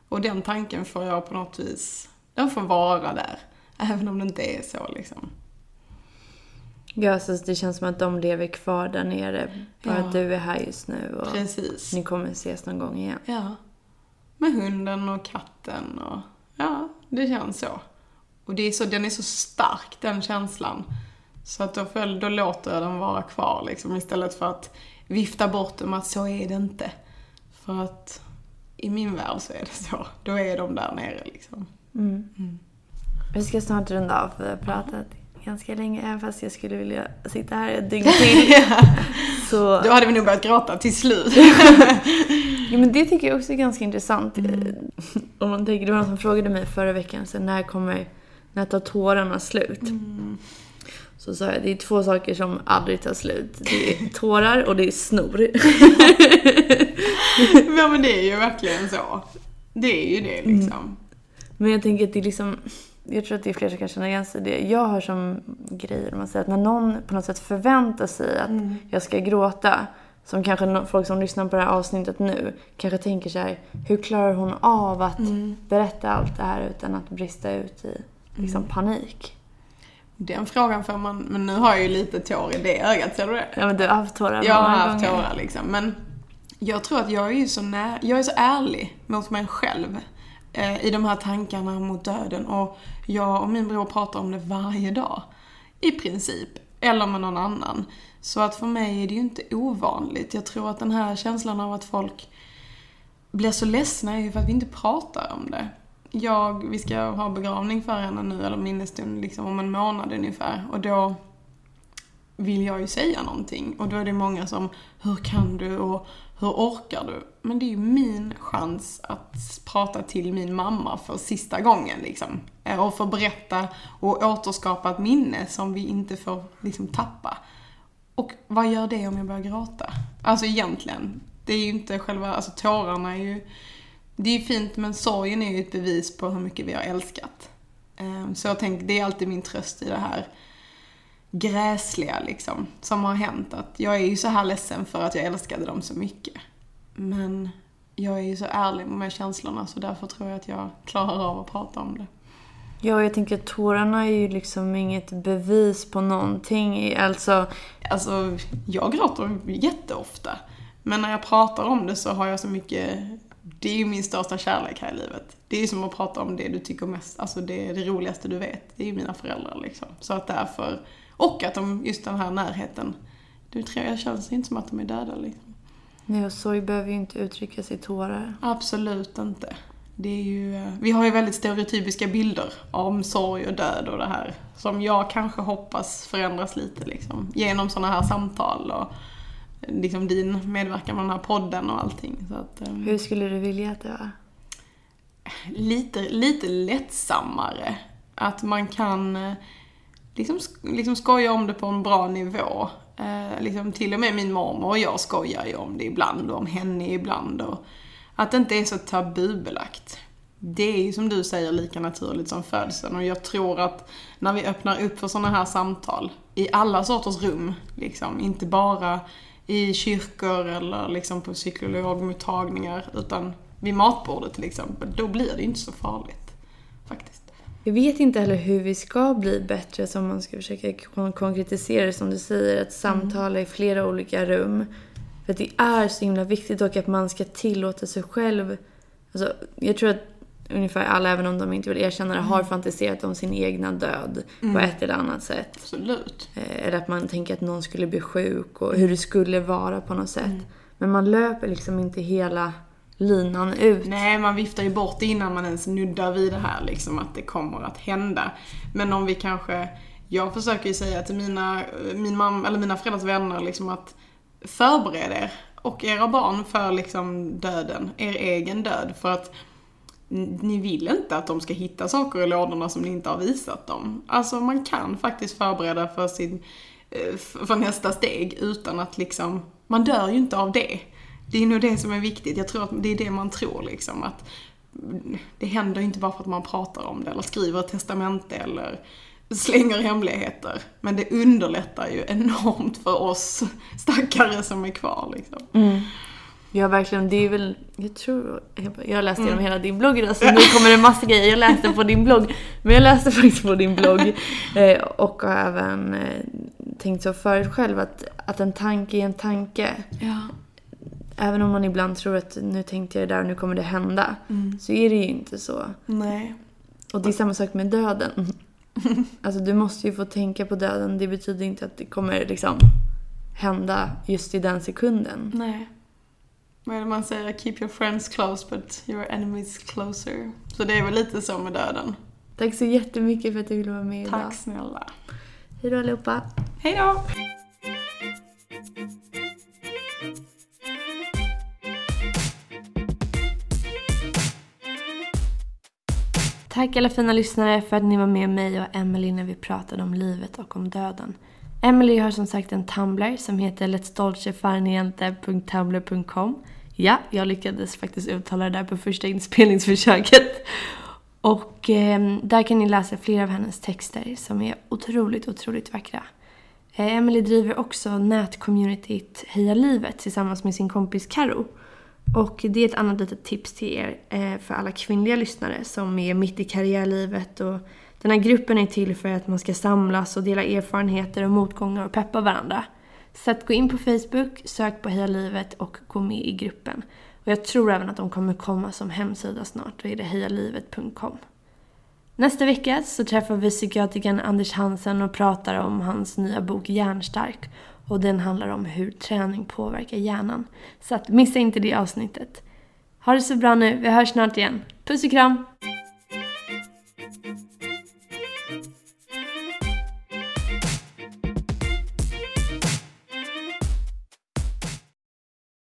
Och den tanken får jag på något vis, den får vara där. Även om det inte är så liksom. Ja, så det känns som att de lever kvar där nere. Bara ja. att du är här just nu och Precis. ni kommer ses någon gång igen. Ja. Med hunden och katten och ja, det känns så. Och det är så, den är så stark, den känslan. Så att då, för, då låter jag den vara kvar liksom, istället för att vifta bort dem att så är det inte. För att i min värld så är det så. Då är de där nere liksom. Mm. Mm. Vi ska snart runda av, för vi har pratat ganska länge, även fast jag skulle vilja sitta här ett dygn till. ja. så... Då hade vi nog börjat gråta till slut. ja, men det tycker jag också är ganska intressant. Mm. Om man tänker, det var någon som frågade mig förra veckan, så när kommer, när tar tårarna slut? Mm. Så sa jag, det är två saker som aldrig tar slut. Det är tårar och det är snor. ja men det är ju verkligen så. Det är ju det liksom. Mm. Men jag tänker att det är liksom jag tror att det är fler som kan känna igen sig i det. Jag har som grej, man säger att när någon på något sätt förväntar sig att mm. jag ska gråta, som kanske folk som lyssnar på det här avsnittet nu kanske tänker så här, hur klarar hon av att mm. berätta allt det här utan att brista ut i liksom, mm. panik? Den frågan får man, men nu har jag ju lite tår i det ögat, ser du det? Ja men du har haft tårar Jag har haft gånger. tårar liksom, men jag tror att jag är ju så när, jag är så ärlig mot mig själv eh, i de här tankarna mot döden. Och jag och min bror pratar om det varje dag. I princip. Eller med någon annan. Så att för mig är det ju inte ovanligt. Jag tror att den här känslan av att folk blir så ledsna är ju för att vi inte pratar om det. Jag, vi ska ha begravning för henne nu, eller minnesstund liksom om en månad ungefär. Och då vill jag ju säga någonting. Och då är det många som, hur kan du och hur orkar du? Men det är ju min chans att prata till min mamma för sista gången liksom. Eh, och få berätta och återskapa ett minne som vi inte får liksom tappa. Och vad gör det om jag börjar gråta? Alltså egentligen. Det är ju inte själva, alltså tårarna är ju, det är ju fint men sorgen är ju ett bevis på hur mycket vi har älskat. Eh, så jag tänker, det är alltid min tröst i det här gräsliga liksom, som har hänt. Att jag är ju så här ledsen för att jag älskade dem så mycket. Men jag är ju så ärlig med känslorna så därför tror jag att jag klarar av att prata om det. Ja, jag tänker att tårarna är ju liksom inget bevis på någonting. Alltså, alltså jag gråter jätteofta. Men när jag pratar om det så har jag så mycket det är ju min största kärlek här i livet. Det är ju som att prata om det du tycker mest, alltså det, det roligaste du vet. Det är ju mina föräldrar liksom. Så att därför och att de, just den här närheten, det tror jag känns inte som att de är döda liksom. Nej, och sorg behöver ju inte uttryckas i tårar. Absolut inte. Det är ju, eh, vi har ju väldigt stereotypiska bilder om sorg och död och det här. Som jag kanske hoppas förändras lite liksom. Genom sådana här samtal och liksom din medverkan med den här podden och allting. Så att, um, Hur skulle du vilja att det var? Lite, lite lättsammare. Att man kan eh, liksom, liksom skoja om det på en bra nivå. Eh, liksom till och med min mormor och jag skojar ju om det ibland och om henne ibland. Och att det inte är så tabubelagt. Det är ju som du säger lika naturligt som födseln och jag tror att när vi öppnar upp för sådana här samtal i alla sorters rum, liksom, inte bara i kyrkor eller liksom på psykologmottagningar utan vid matbordet till exempel, då blir det inte så farligt. Jag vet inte heller hur vi ska bli bättre som man ska försöka kon- konkretisera det som du säger. Att samtala i flera olika rum. För det är så himla viktigt och att man ska tillåta sig själv. Alltså, jag tror att ungefär alla, även om de inte vill erkänna det, har fantiserat om sin egna död på ett eller annat sätt. Absolut. Eh, Eller att man tänker att någon skulle bli sjuk och hur det skulle vara på något sätt. Men man löper liksom inte hela linan ut. Nej, man viftar ju bort det innan man ens nuddar vid det här liksom att det kommer att hända. Men om vi kanske, jag försöker ju säga till mina, min mamma, eller mina föräldrars vänner liksom att förbered er och era barn för liksom döden, er egen död. För att ni vill inte att de ska hitta saker i lådorna som ni inte har visat dem. Alltså man kan faktiskt förbereda för sin, eh, för nästa steg utan att liksom, man dör ju inte av det. Det är nog det som är viktigt. Jag tror att det är det man tror liksom. Att det händer inte bara för att man pratar om det eller skriver ett testamente eller slänger hemligheter. Men det underlättar ju enormt för oss stackare som är kvar liksom. Ja, verkligen. Det är väl, jag tror, jag läste igenom hela din blogg idag så nu kommer det massa grejer. Jag läste på din blogg. Men jag läste faktiskt på din blogg. Eh, och har även eh, tänkt så förut själv att, att en tanke är en tanke. Ja. Även om man ibland tror att nu tänkte jag det där och nu kommer det hända. Så är det ju inte så. Nej. Och det är samma sak med döden. Alltså du måste ju få tänka på döden. Det betyder inte att det kommer liksom hända just i den sekunden. Nej. Det man säger? Keep your friends close but your enemies closer. Så det är väl lite så med döden. Tack så jättemycket för att du ville vara med idag. Tack snälla. Hej då allihopa. Hej då! Tack alla fina lyssnare för att ni var med mig och Emily när vi pratade om livet och om döden. Emily har som sagt en Tumblr som heter letsdolcefarniente.tumblr.com Ja, jag lyckades faktiskt uttala det där på första inspelningsförsöket. Och eh, där kan ni läsa flera av hennes texter som är otroligt, otroligt vackra. Eh, Emily driver också nätcommunityt Heja Livet tillsammans med sin kompis Karo. Och det är ett annat litet tips till er eh, för alla kvinnliga lyssnare som är mitt i karriärlivet. Och den här gruppen är till för att man ska samlas och dela erfarenheter och motgångar och peppa varandra. Så att gå in på Facebook, sök på Heja Livet och gå med i gruppen. Och jag tror även att de kommer komma som hemsida snart. Då är det hejalivet.com. Nästa vecka så träffar vi psykiatrikern Anders Hansen och pratar om hans nya bok Hjärnstark. Och den handlar om hur träning påverkar hjärnan. Så att missa inte det avsnittet. Ha det så bra nu, vi hörs snart igen. Puss och kram!